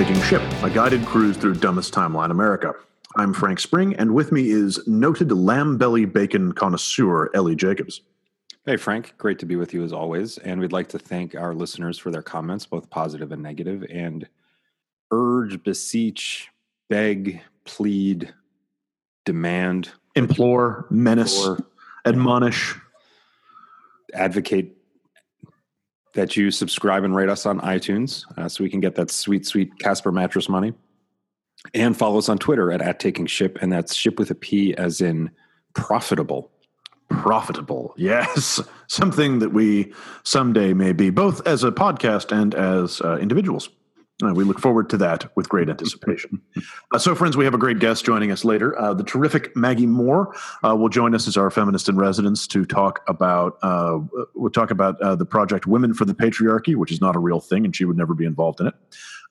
Taking Ship, a guided cruise through dumbest timeline America. I'm Frank Spring, and with me is noted lamb belly bacon connoisseur Ellie Jacobs. Hey, Frank. Great to be with you as always. And we'd like to thank our listeners for their comments, both positive and negative, and urge, beseech, beg, plead, demand, Implore, menace, or admonish. advocate that you subscribe and rate us on iTunes uh, so we can get that sweet, sweet Casper mattress money. And follow us on Twitter at, at Taking Ship, and that's ship with a P as in profitable. Profitable, yes, something that we someday may be, both as a podcast and as uh, individuals. Uh, we look forward to that with great anticipation. Uh, so, friends, we have a great guest joining us later. Uh, the terrific Maggie Moore uh, will join us as our feminist in residence to talk about. Uh, we'll talk about uh, the project "Women for the Patriarchy," which is not a real thing, and she would never be involved in it.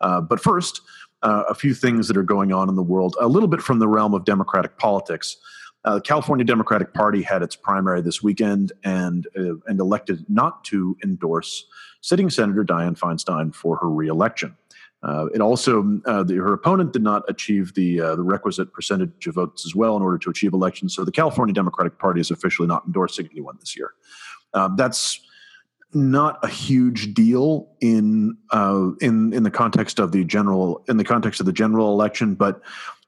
Uh, but first, uh, a few things that are going on in the world, a little bit from the realm of democratic politics. Uh, the California Democratic Party had its primary this weekend and uh, and elected not to endorse sitting Senator Dianne Feinstein for her reelection. Uh, it also uh, the, her opponent did not achieve the uh, the requisite percentage of votes as well in order to achieve elections. So the California Democratic Party is officially not endorsing anyone this year. Um, that's not a huge deal in uh, in in the context of the general in the context of the general election, but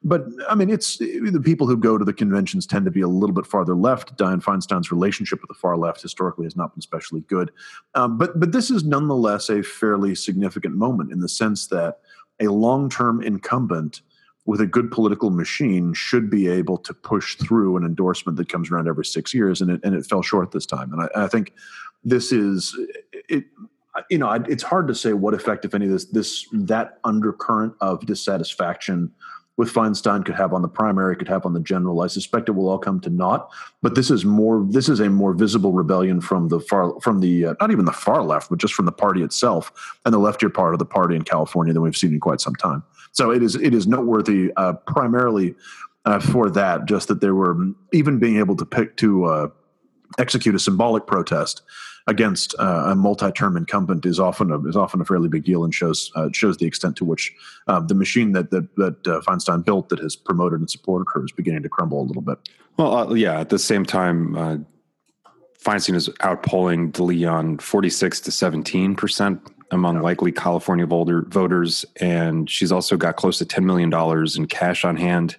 but I mean, it's the people who go to the conventions tend to be a little bit farther left. Dianne Feinstein's relationship with the far left historically has not been especially good, um, but but this is nonetheless a fairly significant moment in the sense that a long-term incumbent with a good political machine should be able to push through an endorsement that comes around every six years, and it and it fell short this time. And I, I think this is it. You know, it's hard to say what effect, if any, this this that undercurrent of dissatisfaction with Feinstein could have on the primary, could have on the general. I suspect it will all come to naught. But this is more. This is a more visible rebellion from the far, from the uh, not even the far left, but just from the party itself and the leftier part of the party in California than we've seen in quite some time. So it is it is noteworthy, uh, primarily uh, for that, just that there were even being able to pick to uh, execute a symbolic protest against uh, a multi-term incumbent is often a, is often a fairly big deal and shows uh, shows the extent to which uh, the machine that that, that uh, Feinstein built that has promoted and supported her is beginning to crumble a little bit. Well, uh, yeah. At the same time, uh, Feinstein is outpolling DeLeon forty six to seventeen percent among likely California voter, voters, and she's also got close to ten million dollars in cash on hand,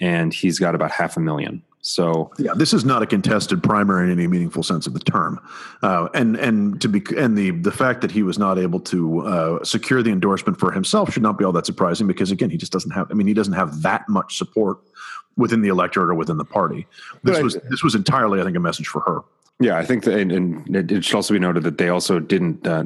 and he's got about half a million. So yeah, this is not a contested primary in any meaningful sense of the term, uh, and and to be and the the fact that he was not able to uh, secure the endorsement for himself should not be all that surprising because again he just doesn't have. I mean, he doesn't have that much support within the electorate or within the party. This Right. was this was entirely, I think, a message for her. Yeah, I think that, and, and it should also be noted that they also didn't. Uh,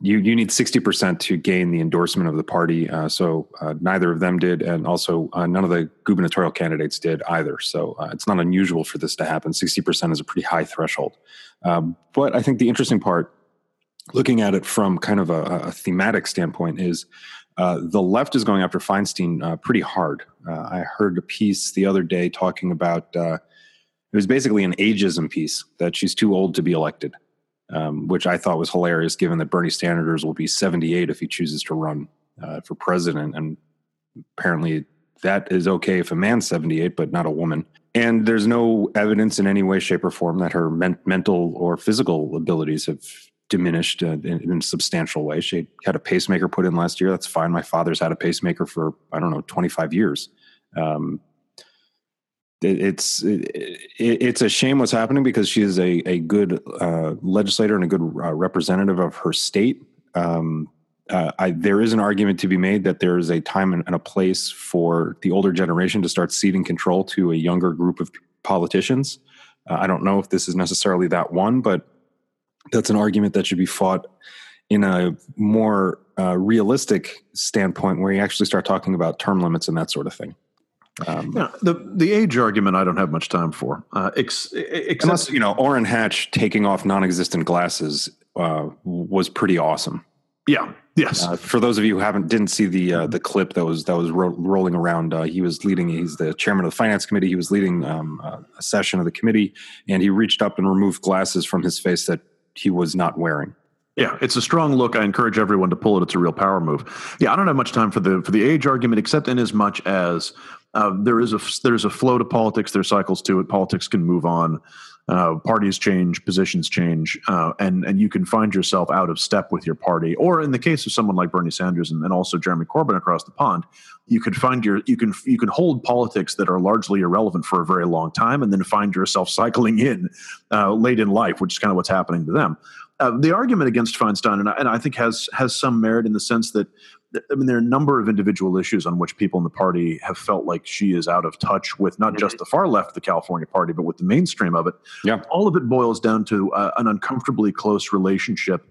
you you need sixty percent to gain the endorsement of the party. Uh, so uh, neither of them did, and also uh, none of the gubernatorial candidates did either. So uh, it's not unusual for this to happen. Sixty percent is a pretty high threshold. Um, but I think the interesting part, looking at it from kind of a, a thematic standpoint, is uh, the left is going after Feinstein uh, pretty hard. Uh, I heard a piece the other day talking about. It was basically an ageism piece that she's too old to be elected, um, which I thought was hilarious, given that Bernie Sanders will be 78 if he chooses to run uh, for president. And apparently, that is okay if a man's 78, but not a woman. And there's no evidence in any way, shape, or form that her men- mental or physical abilities have diminished uh, in, in a substantial way. She had a pacemaker put in last year. That's fine. My father's had a pacemaker for, I don't know, 25 years. Um, it's it, it's a shame what's happening because she is a a good uh, legislator and a good uh, representative of her state. Um, uh, I, there is an argument to be made that there is a time and, a place for the older generation to start ceding control to a younger group of politicians. Uh, I don't know if this is necessarily that one, but that's an argument that should be fought in a more uh, realistic standpoint where you actually start talking about term limits and that sort of thing. Um, Yeah, the the age argument I don't have much time for. Uh, ex, except, Unless you know, Orrin Hatch taking off non-existent glasses uh, was pretty awesome. Yeah. Yes. Uh, for those of you who haven't didn't see the uh, the clip that was that was ro- rolling around, uh, he was leading. He's the chairman of the finance committee. He was leading um, a session of the committee, and he reached up and removed glasses from his face that he was not wearing. Yeah, it's a strong look. I encourage everyone to pull it. It's a real power move. Yeah, I don't have much time for the for the age argument, except in as much as uh, there is a there's a flow to politics. There's cycles to it. Politics can move on. Uh, parties change, positions change, uh, and and you can find yourself out of step with your party. Or in the case of someone like Bernie Sanders and, and also Jeremy Corbyn across the pond, you could find your you can you can hold politics that are largely irrelevant for a very long time, and then find yourself cycling in uh, late in life, which is kind of what's happening to them. Uh, the argument against Feinstein, and I, and I think has has some merit in the sense that I mean, there are a number of individual issues on which people in the party have felt like she is out of touch with not just mm-hmm. the far left of the California party, but with the mainstream of it. Yeah. All of it boils down to uh, an uncomfortably close relationship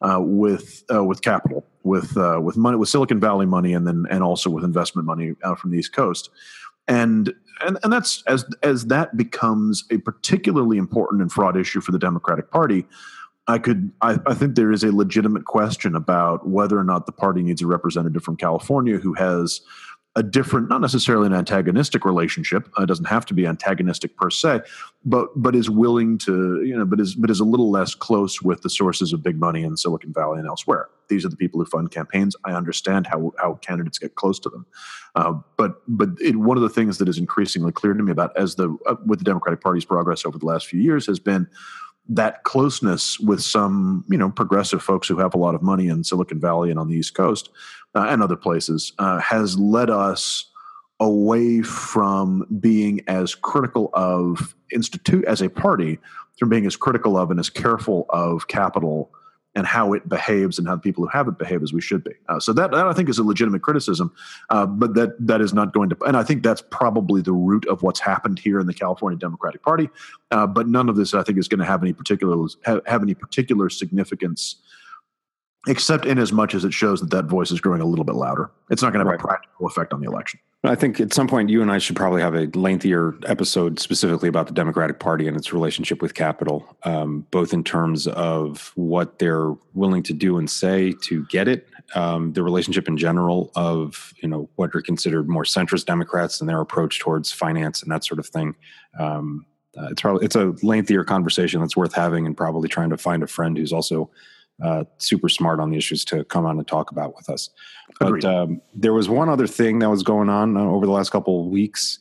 uh, with uh, with capital, with uh, with money, with Silicon Valley money, and then and also with investment money out from the East Coast. And and, and that's as as that becomes a particularly important and fraught issue for the Democratic Party I could I, I, think there is a legitimate question about whether or not the party needs a representative from California who has a different, not necessarily an antagonistic relationship. Uh, it doesn't have to be antagonistic per se, but but is willing to you know, but is but is a little less close with the sources of big money in Silicon Valley and elsewhere. These are the people who fund campaigns. I understand how how candidates get close to them, uh, but but it, one of the things that is increasingly clear to me about as the uh, with the Democratic Party's progress over the last few years has been that closeness with some you know progressive folks who have a lot of money in Silicon Valley and on the East Coast uh, and other places uh, has led us away from being as critical of institute as a party from being as critical of and as careful of capital and how it behaves and how the people who have it behave as we should be. Uh, so that, that I think is a legitimate criticism, uh, but that that is not going to. And I think that's probably the root of what's happened here in the California Democratic Party. Uh, but none of this, I think, is going to have any particular have, have any particular significance except in as much as it shows that that voice is growing a little bit louder. It's not going to have right. a practical effect on the election. I think at some point you and I should probably have a lengthier episode specifically about the Democratic Party and its relationship with capital, um, both in terms of what they're willing to do and say to get it, um, the relationship in general of you know what are considered more centrist Democrats and their approach towards finance and that sort of thing. Um, uh, it's probably it's a lengthier conversation that's worth having, and probably trying to find a friend who's also uh, super smart on the issues to come on and talk about with us. But um, there was one other thing that was going on uh, over the last couple of weeks,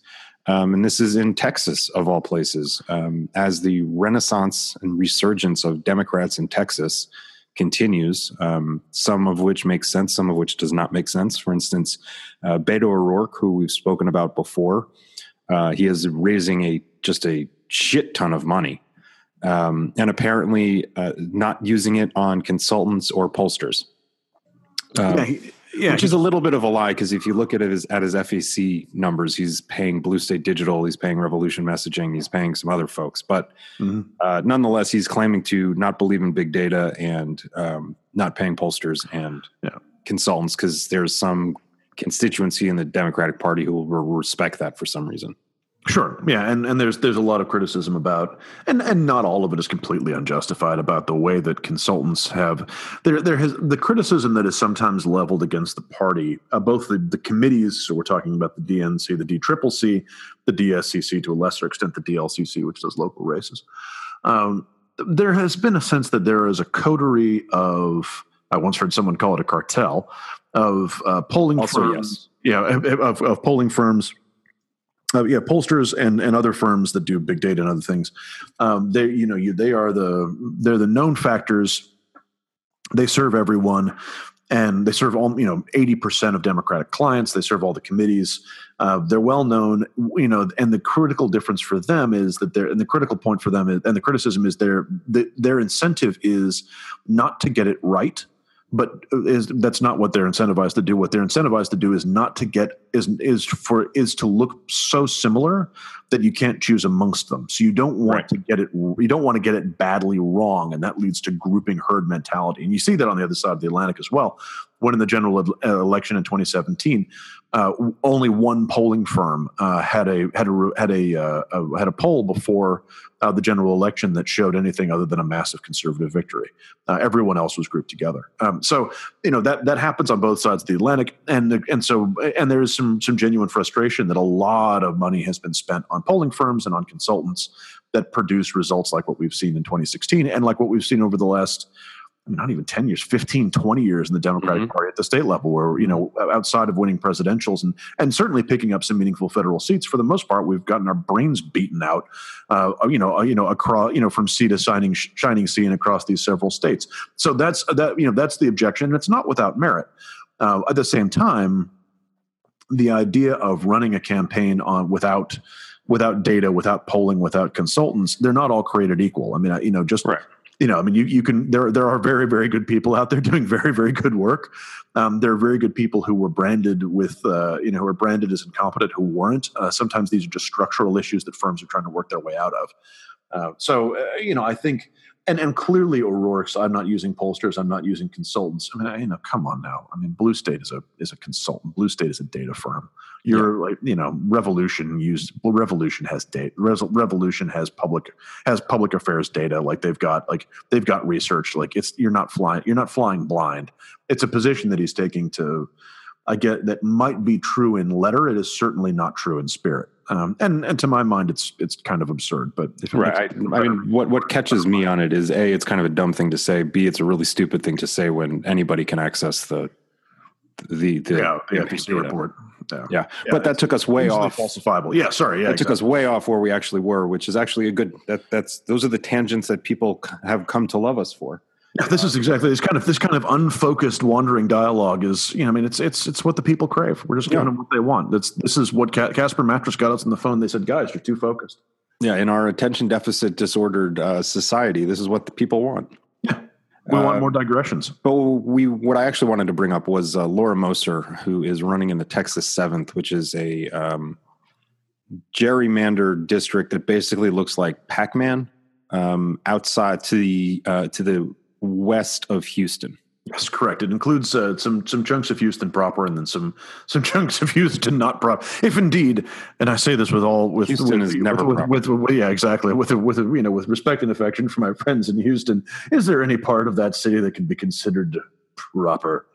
um, and this is in Texas of all places. Um, as the renaissance and resurgence of Democrats in Texas continues, um, some of which makes sense, some of which does not make sense. For instance, uh, Beto O'Rourke, who we've spoken about before, uh, he is raising a just a shit ton of money um, and apparently uh, not using it on consultants or pollsters. Um, yeah, he, yeah, which is a little bit of a lie because if you look at as, at his FEC numbers, he's paying Blue State Digital, he's paying Revolution Messaging, he's paying some other folks, but mm-hmm. uh, nonetheless, he's claiming to not believe in big data and um, not paying pollsters and yeah. consultants because there's some constituency in the Democratic Party who will respect that for some reason. Sure. Yeah, and, and there's there's a lot of criticism about and and not all of it is completely unjustified about the way that consultants have there there has the criticism that is sometimes leveled against the party, uh, both the, the committees, so we're talking about the DNC, the DCCC, the DSCC to a lesser extent the DLCC, which does local races. Um, there has been a sense that there is a coterie of I once heard someone call it a cartel of uh, polling also, firms. Yes. Yeah, of, of polling firms uh, yeah, pollsters and, and other firms that do big data and other things, um, they you know you they are the they're the known factors. They serve everyone, and they serve all you know eighty percent of Democratic clients. They serve all the committees. Uh, they're well known, you know, and the critical difference for them is that they're and the critical point for them is, and the criticism is their their incentive is not to get it right but is that's not what they're incentivized to do. What they're incentivized to do is not to get is is for is to look so similar that you can't choose amongst them. So you don't want right. to get it you don't want to get it badly wrong and that leads to grouping herd mentality. And you see that on the other side of the atlantic as well when in the general election in 2017, uh, only one polling firm uh, had a had a had a, uh, had a poll before uh, the general election that showed anything other than a massive conservative victory. Uh, everyone else was grouped together. Um, so you know that that happens on both sides of the Atlantic, and and so and there is some some genuine frustration that a lot of money has been spent on polling firms and on consultants that produce results like what we've seen in 2016 and like what we've seen over the last not even 10 years 15 20 years in the democratic mm-hmm. party at the state level where you know outside of winning presidentials and and certainly picking up some meaningful federal seats for the most part we've gotten our brains beaten out uh, you know uh, you know across you know from sea to shining shining sea and across these several states. So that's that you know that's the objection and it's not without merit. Uh, at the same time the idea of running a campaign on without without data without polling without consultants they're not all created equal. I mean you know just right you know, I mean, you you can there there are very very good people out there doing very very good work. Um, there are very good people who were branded with uh, you know who are branded as incompetent who weren't. Uh, sometimes these are just structural issues that firms are trying to work their way out of. Uh, so uh, you know, I think and and clearly O'Rourke's. I'm not using pollsters. I'm not using consultants. I mean, I, you know, come on now. I mean, Blue State is a is a consultant. Blue State is a data firm. You're yeah. like you know, Revolution used. Well, Revolution has data. Revolution has public has public affairs data. Like they've got like they've got research. Like it's you're not flying you're not flying blind. It's a position that he's taking to. I get that might be true in letter. It is certainly not true in spirit. Um, and and to my mind, it's it's kind of absurd. But right, I, I, mean, what what catches me on it is a, it's kind of a dumb thing to say. B, it's a really stupid thing to say when anybody can access the the the yeah, yeah report. Yeah. yeah. yeah, but that took us way off falsifiable. Yeah, sorry, yeah, it exactly. took us way off where we actually were, which is actually a good. That that's those are the tangents that people have come to love us for. Yeah, this is exactly this kind of this kind of unfocused wandering dialogue is you know I mean it's it's it's what the people crave. We're just giving yeah. them what they want. That's this is what Casper Mattress got us on the phone. They said, guys, you're too focused. Yeah, in our attention deficit disordered uh, society, this is what the people want. We uh, want more digressions. But we what I actually wanted to bring up was uh, Laura Moser, who is running in the Texas Seventh, which is a um, gerrymandered district that basically looks like Pac-Man um, outside to the uh, to the west of Houston. Yes, correct. It includes uh, some some chunks of Houston proper, and then some some chunks of Houston not proper. If indeed, and I say this with all with Houston with, is never with, with, with, yeah, exactly. With with you know with respect and affection for my friends in Houston, is there any part of that city that can be considered proper?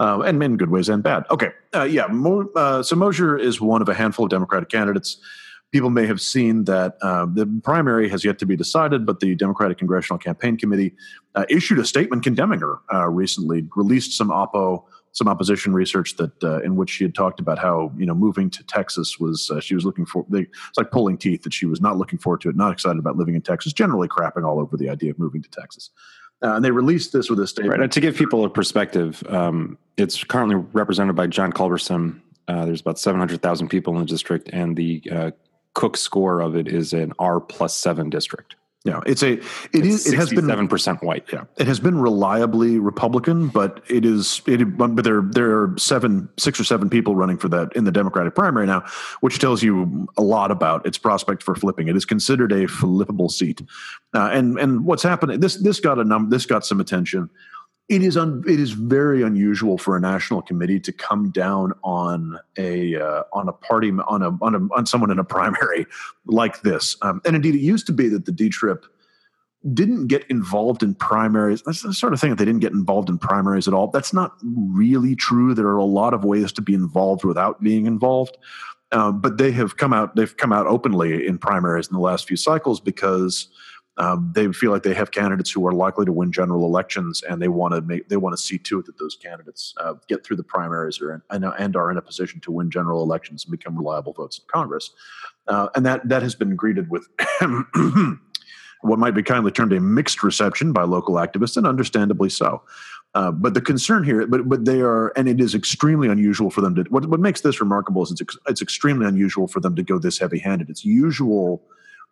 Um, and in good ways and bad. Okay, uh, yeah. Mo, uh, so Mosher is one of a handful of Democratic candidates people may have seen that uh, the primary has yet to be decided, but the Democratic Congressional Campaign Committee uh, issued a statement condemning her uh, recently, released some oppo some opposition research that uh, in which she had talked about how you know moving to Texas was uh, she was looking for they, it's like pulling teeth that she was not looking forward to it, not excited about living in Texas, generally crapping all over the idea of moving to Texas. Uh, and they released this with a statement. Right. And to give people a perspective, um, it's currently represented by John Culberson. Uh, there's about 700,000 people in the district, and the uh, Cook score of it is an R plus seven district. Yeah, it's a it it's is it has been seven percent white. Yeah, it has been reliably Republican, but it is it. But there there are seven, six or seven people running for that in the Democratic primary now, which tells you a lot about its prospect for flipping. It is considered a flippable seat, uh, and and what's happening? This this got a num this got some attention it is un, it is very unusual for a national committee to come down on a uh, on a party on a, on a on someone in a primary like this. Um, and indeed, it used to be that the D trip didn't get involved in primaries. That's the sort of thing that they didn't get involved in primaries at all. That's not really true. There are a lot of ways to be involved without being involved. Uh, but they have come out. They've come out openly in primaries in the last few cycles because um, they feel like they have candidates who are likely to win general elections, and they want to make they want to see to it that those candidates uh, get through the primaries or and, and are in a position to win general elections and become reliable votes in Congress. Uh, and that that has been greeted with. what might be kindly termed a mixed reception by local activists, and understandably so. Uh, but the concern here, but but they are, and it is extremely unusual for them to. What what makes this remarkable is it's it's extremely unusual for them to go this heavy handed. It's usual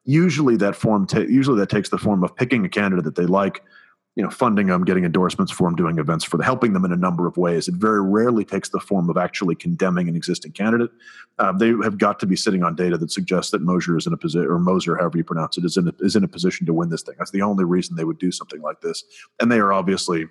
usually that form ta- usually that takes the form of picking a candidate that they like you know funding them getting endorsements for them doing events for them helping them in a number of ways. It very rarely takes the form of actually condemning an existing candidate. Uh, they have got to be sitting on data that suggests that Mosher is in a position or Moser however you pronounce it is in a, is in a position to win this thing. That's the only reason they would do something like this. And they are obviously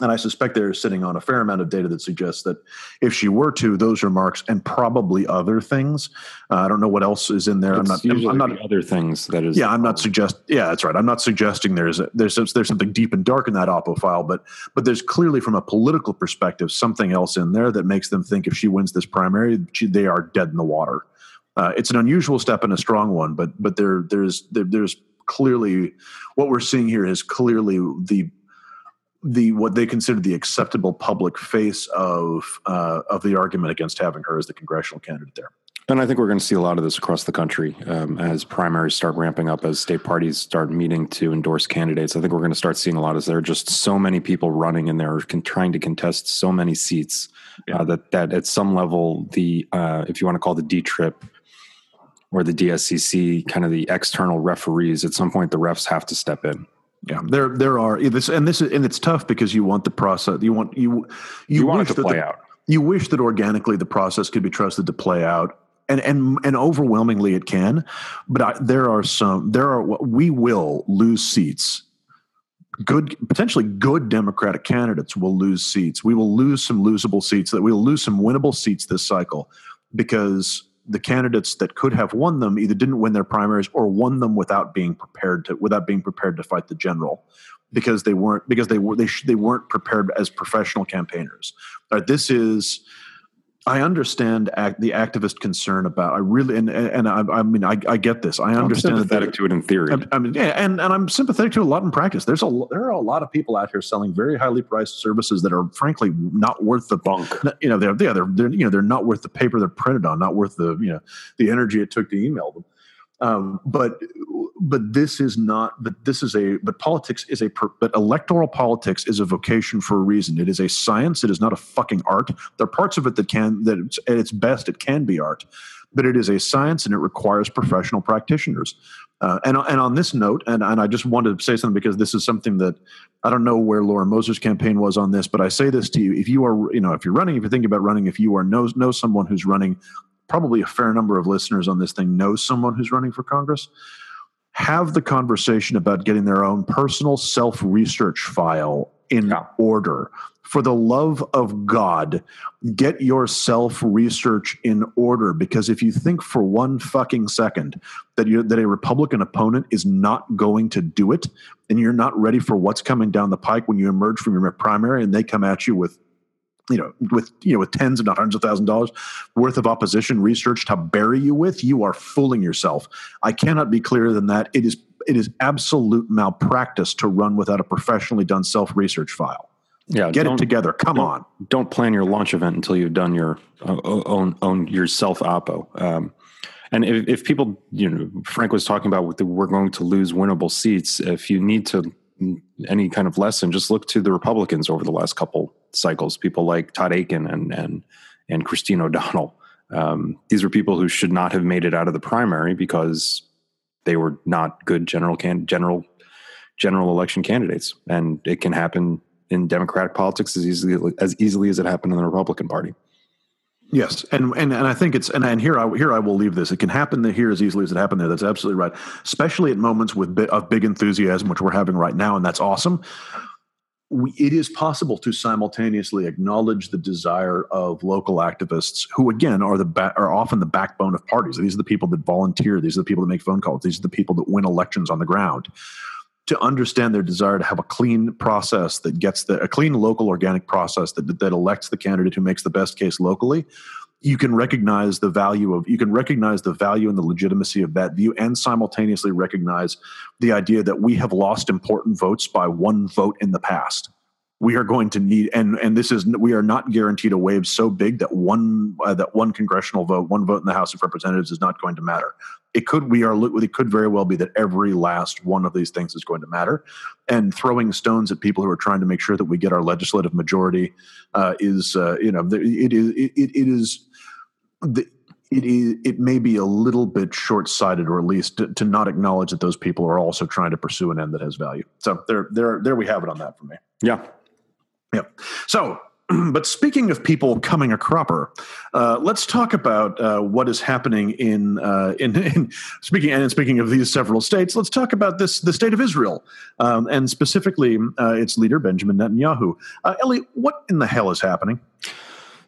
And I suspect they're sitting on a fair amount of data that suggests that if she were to, those remarks and probably other things. Uh, I don't know what else is in there. It's I'm not. usually I'm not. other things that is. Yeah, I'm not suggest. Yeah, that's right. I'm not suggesting there's a, there's there's something deep and dark in that Oppo file, but but there's clearly from a political perspective something else in there that makes them think if she wins this primary, she, they are dead in the water. Uh, it's an unusual step and a strong one, but but there there's there, there's clearly what we're seeing here is clearly the the what they consider the acceptable public face of uh, of the argument against having her as the congressional candidate there. And I think we're going to see a lot of this across the country um, as primaries start ramping up, as state parties start meeting to endorse candidates. I think we're going to start seeing a lot as there are just so many people running and they're con- trying to contest so many seats Yeah. uh, that that at some level, the uh, if you want to call the D trip or the DSCC kind of the external referees, at some point the refs have to step in. Yeah, there there are this and this is and it's tough because you want the process you want you you, You, want it to play the, out. you wish that organically the process could be trusted to play out and and and overwhelmingly it can but I, there are some there are we will lose seats good potentially good democratic candidates will lose seats we will lose some losable seats that we'll lose some winnable seats this cycle because the candidates that could have won them either didn't win their primaries or won them without being prepared to without being prepared to fight the general because they weren't because they were they, sh- they weren't prepared as professional campaigners. This is I understand act, the activist concern about. I really and and I, I mean I, I get this. I I'm understand that sympathetic to it in theory. I, I mean, yeah, and, and I'm sympathetic to it a lot in practice. There's a there are a lot of people out here selling very highly priced services that are frankly not worth the Bunk. You know, they're yeah, they're, they're you know they're not worth the paper they're printed on, not worth the you know the energy it took to email them. Um, but but this is not. But this is a. But politics is a. But electoral politics is a vocation for a reason. It is a science. It is not a fucking art. There are parts of it that can that it's, at its best it can be art, but it is a science and it requires professional practitioners. Uh, and and on this note, and and I just wanted to say something because this is something that I don't know where Laura Moser's campaign was on this, but I say this to you: if you are, you know, if you're running, if you're thinking about running, if you are know know someone who's running, probably a fair number of listeners on this thing know someone who's running for Congress. Have the conversation about getting their own personal self research file in Yeah. order. For the love of God, get your self research in order because if you think for one fucking second that you that a Republican opponent is not going to do it and you're not ready for what's coming down the pike when you emerge from your primary and they come at you with you know with you know with tens if not hundreds of thousand dollars worth of opposition research to bury you with you are fooling yourself i cannot be clearer than that it is it is absolute malpractice to run without a professionally done self research file Yeah, get it together come don't- on don't plan your launch event until you've done your uh, own own your self oppo. Um, and if, if people, you know, Frank was talking about with the, we're going to lose winnable seats. If you need to any kind of lesson, just look to the Republicans over the last couple cycles. People like Todd Akin and and and Christine O'Donnell. Um, these were people who should not have made it out of the primary because they were not good general can general general election candidates, and it can happen in Democratic politics as easily as easily as it happened in the Republican Party. Yes, and and and I think it's and, and here I here I will leave this. It can happen here as easily as it happened there. That's absolutely right. Especially at moments with bi- of big enthusiasm, which we're having right now, and that's awesome. We, it is possible to simultaneously acknowledge the desire of local activists, who again are the ba- are often the backbone of parties. These are the people that volunteer. These are the people that make phone calls. These are the people that win elections on the ground. To understand their desire to have a clean process that gets the a clean local organic process that that elects the candidate who makes the best case locally, you can recognize the value of you can recognize the value and the legitimacy of that view and simultaneously recognize the idea that we have lost important votes by one vote in the past we are going to need and and this is we are not guaranteed a wave so big that one uh, that one congressional vote one vote in the house of representatives is not going to matter. It could we are it could very well be that every last one of these things is going to matter. And throwing stones at people who are trying to make sure that we get our legislative majority uh, is uh, you know it is it, it is the, it is it may be a little bit short-sighted or at least to, to not acknowledge that those people are also trying to pursue an end that has value. So there there there we have it on that for me. Yeah, Yep. So but speaking of people coming a cropper, uh, let's talk about uh, what is happening in, uh, in, in speaking and speaking of these several states. Let's talk about this the state of Israel um, and specifically uh, its leader Benjamin Netanyahu. Uh, Ellie, what in the hell is happening?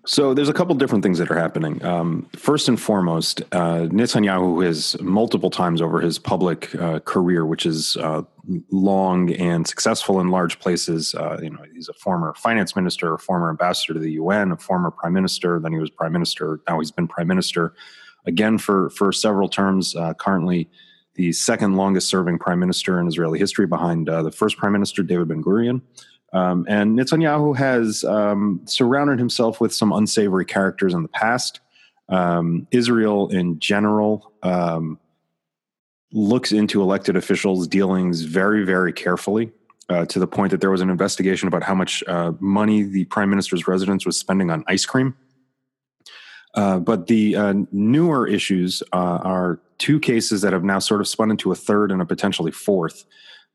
So there's a couple different things that are happening. Um, first and foremost, uh, Netanyahu has multiple times over his public uh, career, which is uh, long and successful in large places. Uh, you know, he's a former finance minister, a former ambassador to the UN, a former prime minister. Then he was prime minister. Now he's been prime minister again for for several terms. Uh, currently, the second longest serving prime minister in Israeli history, behind uh, the first prime minister David Ben Gurion. Um, and Netanyahu has um, surrounded himself with some unsavory characters in the past. Um, Israel, in general, um, looks into elected officials' dealings very, very carefully. Uh, to the point that there was an investigation about how much uh, money the prime minister's residence was spending on ice cream. Uh, but the uh, newer issues uh, are two cases that have now sort of spun into a third and a potentially fourth.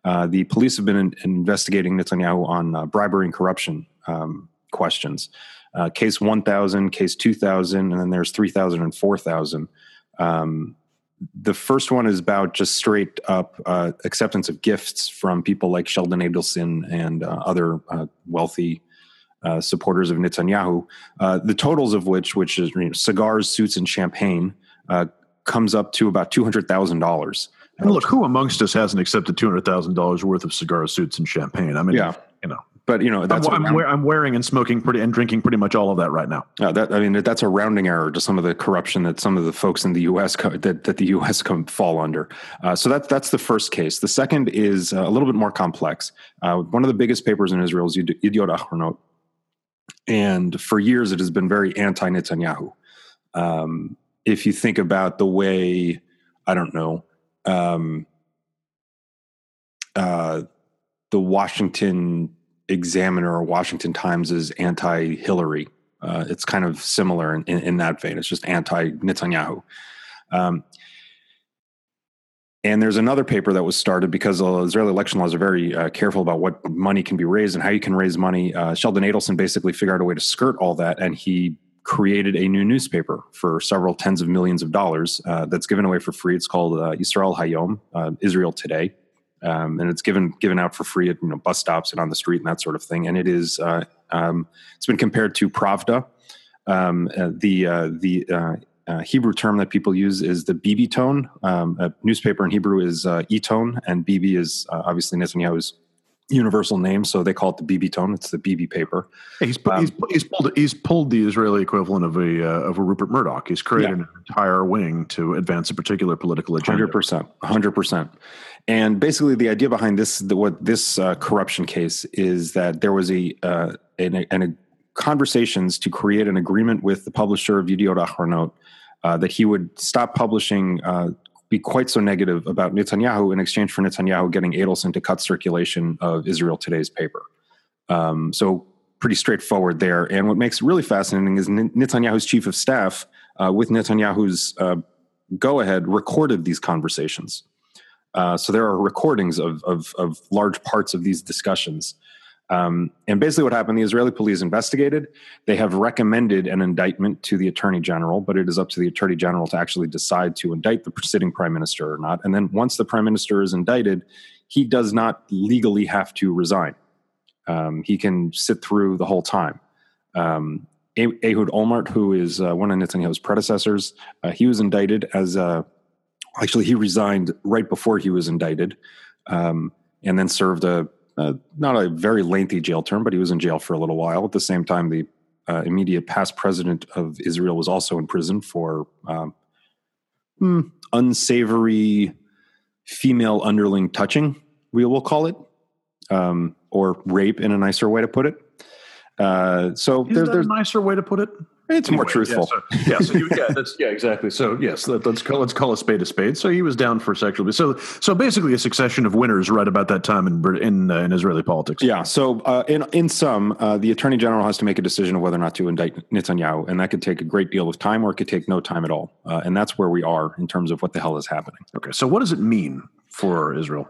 Uh, the police have been in, investigating Netanyahu on uh, bribery and corruption um, questions. Uh, case 1000, case 2000, and then there's 3000 and 4000. Um, the first one is about just straight up uh, acceptance of gifts from people like Sheldon Adelson and uh, other wealthy supporters of Netanyahu. the totals of which, which is you know, cigars, suits, and champagne, comes up to about $200,000. And look, who amongst us hasn't accepted two hundred thousand dollars worth of cigar suits and champagne? I mean, yeah. you know, but you know, that's I'm, I'm, I'm, wearing and smoking pretty and drinking pretty much all of that right now. Yeah, that I mean, that's a rounding error to some of the corruption that some of the folks in the U.S. Co- that that the U.S. come fall under. Uh, so that's that's the first case. The second is uh, a little bit more complex. Uh, one of the biggest papers in Israel is Yediot Ahronot, and for years it has been very anti-Netanyahu. Um, if you think about the way, I don't know um, uh, the Washington Examiner or Washington Times is anti Hillary. Uh, it's kind of similar in, in, in, that vein. It's just anti Netanyahu. Um, and there's another paper that was started because the Israeli election laws are very uh, careful about what money can be raised and how you can raise money. Uh, Sheldon Adelson basically figured out a way to skirt all that, and he created a new newspaper for several tens of millions of dollars uh, that's given away for free. It's called uh, Israel Hayom, uh, Israel Today, um, and it's given given out for free at you know bus stops and on the street and that sort of thing. And it is uh, um, it's been compared to Pravda. Um, uh, the uh, the Hebrew term that people use is the Bibiton. Um, a newspaper in Hebrew is Etone, and Bibi is obviously Netanyahu's universal name, so they call it the Bibiton. It's the BB paper. He's, um, he's, he's, pulled he's pulled the Israeli equivalent of a uh, of a Rupert Murdoch. He's created yeah. an entire wing to advance a particular political agenda. Hundred percent, hundred percent. And basically, the idea behind this, the, what this uh, corruption case is that there was a uh, an, an, a conversations to create an agreement with the publisher of Yediot Ahronot uh, that he would stop publishing uh, be quite so negative about Netanyahu in exchange for Netanyahu getting Adelson to cut circulation of Israel Today's paper. Um, so pretty straightforward there. And what makes it really fascinating is Netanyahu's chief of staff, uh, with Netanyahu's uh, go ahead, recorded these conversations. Uh, so there are recordings of, of, of large parts of these discussions. Um, and basically, what happened the Israeli police investigated. They have recommended an indictment to the attorney general, but it is up to the attorney general to actually decide to indict the sitting prime minister or not. And then once the prime minister is indicted, he does not legally have to resign. Um, he can sit through the whole time. Um, Ehud Olmert, who is uh, one of Netanyahu's predecessors, uh, he was indicted as a, actually he resigned right before he was indicted, um, and then served a uh, not a very lengthy jail term, but he was in jail for a little while. At the same time, the uh, immediate past president of Israel was also in prison for um, hmm, unsavory female underling touching, we will call it, um, or rape in a nicer way to put it. Uh, so Is there, there's a nicer way to put it. It's anyway, more truthful. Yeah, so, yeah, so you, yeah, that's, yeah, exactly. So yes, let, us call let's call a spade a spade. So he was down for sexual abuse. So so basically, a succession of winners right about that time in in, uh, in Israeli politics. Yeah. So uh, in in sum, uh, the attorney general has to make a decision of whether or not to indict Netanyahu, and that could take a great deal of time, or it could take no time at all. Uh, and that's where we are in terms of what the hell is happening. Okay. So what does it mean for Israel?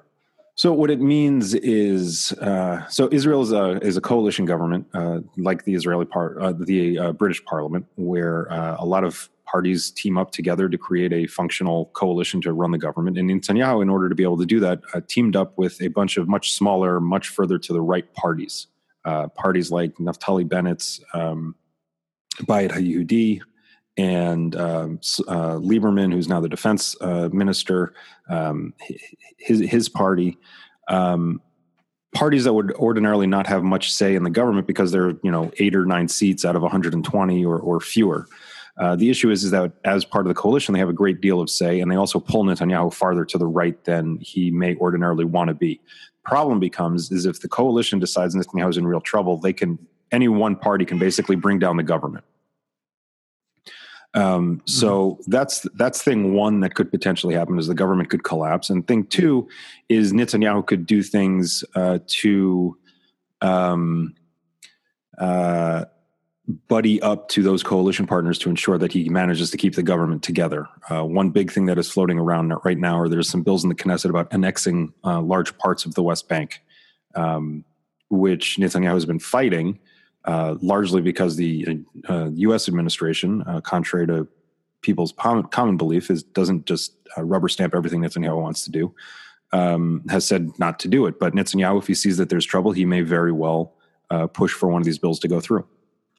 So what it means is, uh, so Israel is a is a coalition government, uh, like the Israeli part, uh, the uh, British Parliament, where uh, a lot of parties team up together to create a functional coalition to run the government. And Netanyahu, in order to be able to do that, uh, teamed up with a bunch of much smaller, much further to the right parties, parties like Naftali Bennett's um, Bayit and um, uh, Lieberman, who's now the defense uh, minister, um, his his party, um, parties that would ordinarily not have much say in the government because they're you know eight or nine seats out of 120 or, or fewer. Uh, the issue is, is that as part of the coalition, they have a great deal of say, and they also pull Netanyahu farther to the right than he may ordinarily want to be. Problem becomes is if the coalition decides Netanyahu is in real trouble, they can any one party can basically bring down the government. Um, so mm-hmm. that's that's thing one that could potentially happen is the government could collapse, and thing two is Netanyahu could do things uh, to um, uh, buddy up to those coalition partners to ensure that he manages to keep the government together. Uh, one big thing that is floating around right now, or there's some bills in the Knesset about annexing uh, large parts of the West Bank, um, which Netanyahu has been fighting uh, largely because the uh, U.S. administration, uh, contrary to people's common belief, is doesn't just uh, rubber stamp everything Netanyahu wants to do. Um, has said not to do it, but Netanyahu, if he sees that there's trouble, he may very well uh, push for one of these bills to go through.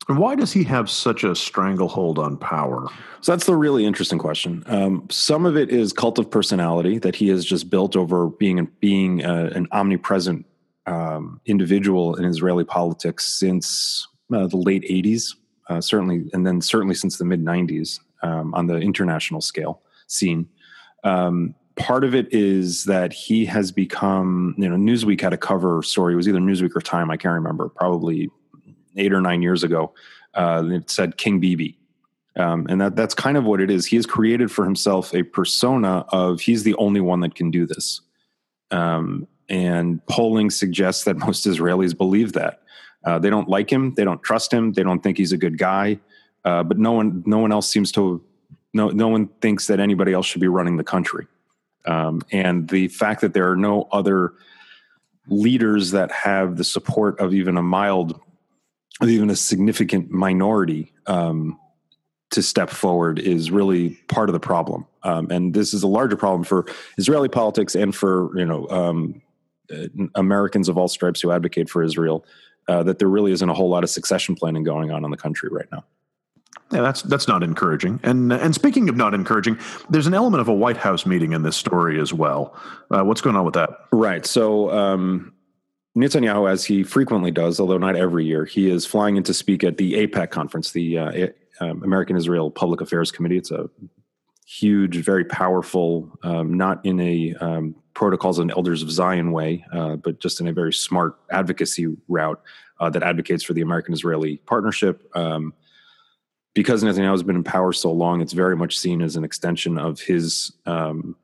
And why does he have such a stranglehold on power? So that's the really interesting question. Um, some of it is cult of personality that he has just built over being being an omnipresent um, individual in Israeli politics since uh, the late 80s, uh, certainly, and then certainly since the mid 90s um, on the international scale scene. Um, part of it is that he has become, you know, Newsweek had a cover story. It was either Newsweek or Time, I can't remember, probably eight or nine years ago. Uh, it said King Bibi. Um, and that that's kind of what it is. He has created for himself a persona of he's the only one that can do this. Um, and polling suggests that most Israelis believe that. Uh, they don't like him, they don't trust him, they don't think he's a good guy. Uh, but no one, no one else seems to. No, no one thinks that anybody else should be running the country. Um, and the fact that there are no other leaders that have the support of even a mild, even a significant minority um, to step forward is really part of the problem. Um, and this is a larger problem for Israeli politics and for you know um, Americans of all stripes who advocate for Israel uh, that there really isn't a whole lot of succession planning going on in the country right now. Yeah, that's that's not encouraging. And and speaking of not encouraging, there's an element of a White House meeting in this story as well. Uh, what's going on with that? Right. So um, Netanyahu, as he frequently does, although not every year, he is flying in to speak at the AIPAC conference, the uh, um, American Israel Public Affairs Committee. It's a huge, very powerful, um, not in a um, protocols and elders of Zion way, uh, but just in a very smart advocacy route uh, that advocates for the American Israeli partnership. Um, because Netanyahu has been in power so long, it's very much seen as an extension of his um,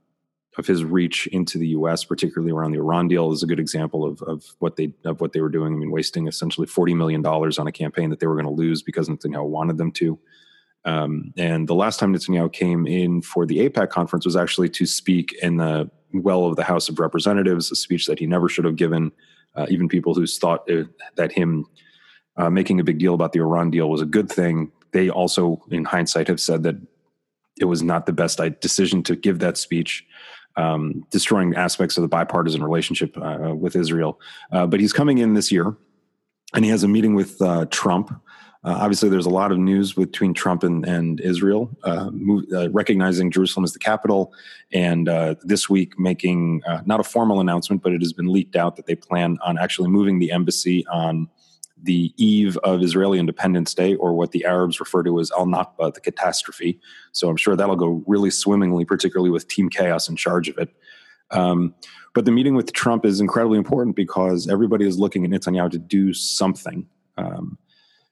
of his reach into the U.S., particularly around the Iran deal, is a good example of, of what they of what they were doing. I mean, wasting essentially forty million dollars on a campaign that they were going to lose because Netanyahu wanted them to. Um, and the last time Netanyahu came in for the AIPAC conference was actually to speak in the well of the House of Representatives, a speech that he never should have given. Uh, even people who thought uh, that him uh, making a big deal about the Iran deal was a good thing, they also, in hindsight, have said that it was not the best decision to give that speech, um, destroying aspects of the bipartisan relationship uh, with Israel. Uh, but he's coming in this year, and he has a meeting with uh, Trump. Uh, obviously, there's a lot of news between Trump and, and Israel, uh, move, uh, recognizing Jerusalem as the capital, and uh, this week making uh, not a formal announcement, but it has been leaked out that they plan on actually moving the embassy on the eve of Israeli Independence Day, or what the Arabs refer to as Al Nakba, the catastrophe. So I'm sure that'll go really swimmingly, particularly with Team Chaos in charge of it. Um, but the meeting with Trump is incredibly important because everybody is looking at Netanyahu to do something. Um,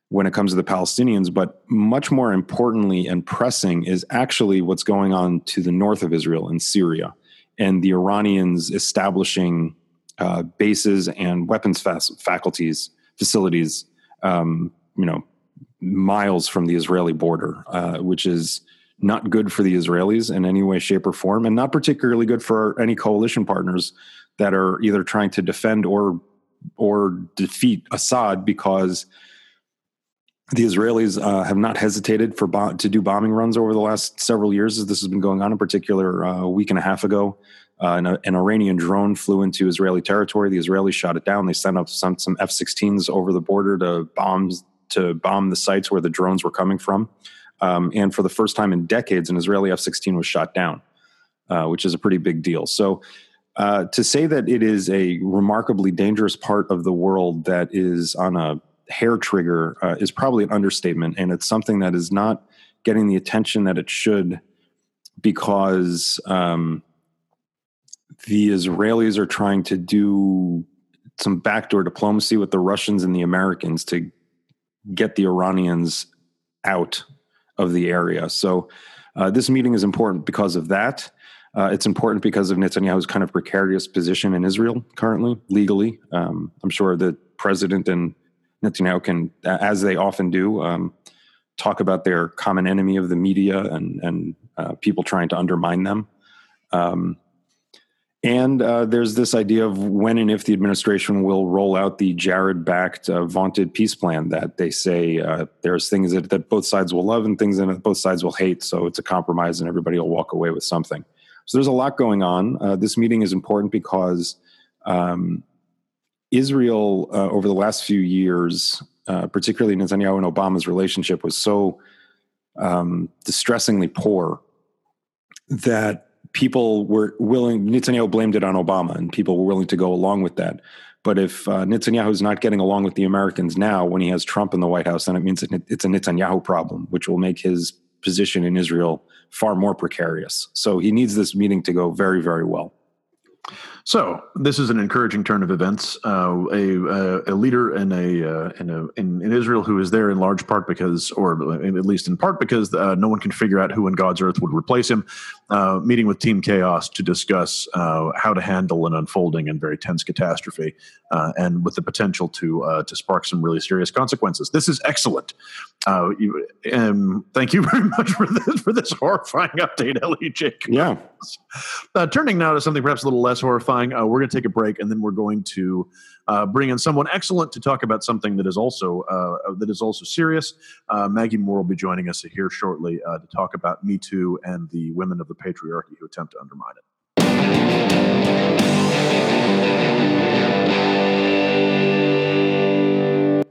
when it comes to the Palestinians, but much more importantly and pressing is actually what's going on to the north of Israel in Syria and the Iranians establishing uh, bases and weapons faculties facilities, um, you know, miles from the Israeli border, uh, which is not good for the Israelis in any way, shape, or form, and not particularly good for any coalition partners that are either trying to defend or or defeat Assad because the Israelis uh, have not hesitated for bo- to do bombing runs over the last several years as this has been going on. In particular, uh, a week and a half ago, uh, an, an, Iranian drone flew into Israeli territory. The Israelis shot it down. They sent up some, some F-16s over the border to bomb to bomb the sites where the drones were coming from. Um, and for the first time in decades, an Israeli F-16 was shot down, uh, which is a pretty big deal. So. Uh, to say that it is a remarkably dangerous part of the world that is on a hair trigger uh, is probably an understatement, and it's something that is not getting the attention that it should because um, the Israelis are trying to do some backdoor diplomacy with the Russians and the Americans to get the Iranians out of the area. So uh, this meeting is important because of that. Uh, it's important because of Netanyahu's kind of precarious position in Israel currently, legally. Um, I'm sure the president and Netanyahu can, as they often do, um, talk about their common enemy of the media and and uh, people trying to undermine them. Um, and uh, there's this idea of when and if the administration will roll out the Jared-backed, uh, vaunted peace plan that they say uh, there's things that, that both sides will love and things that both sides will hate. So it's a compromise, and everybody will walk away with something. So there's a lot going on. Uh, this meeting is important because um, Israel uh, over the last few years, uh, particularly Netanyahu and Obama's relationship, was so um, distressingly poor that people were willing. Netanyahu blamed it on Obama, and people were willing to go along with that. But if uh, Netanyahu is not getting along with the Americans now, when he has Trump in the White House, then it means it's a Netanyahu problem, which will make his position in Israel far more precarious. So he needs this meeting to go very, very well. So this is an encouraging turn of events. Uh, a, a leader in a uh, in a in, in, Israel who is there in large part because, or at least in part because, uh, no one can figure out who in God's earth would replace him. Uh, meeting with Team Chaos to discuss uh, how to handle an unfolding and very tense catastrophe, uh, and with the potential to to spark some really serious consequences. This is excellent. You, um, thank you very much for this for this horrifying update, Ellie Jacobs. Yeah. turning now to something perhaps a little less horrifying uh, we're going to take a break, and then we're going to uh, bring in someone excellent to talk about something that is also uh, that is also serious. Uh, Maggie Moore will be joining us here shortly uh, to talk about Me Too and the women of the patriarchy who attempt to undermine it.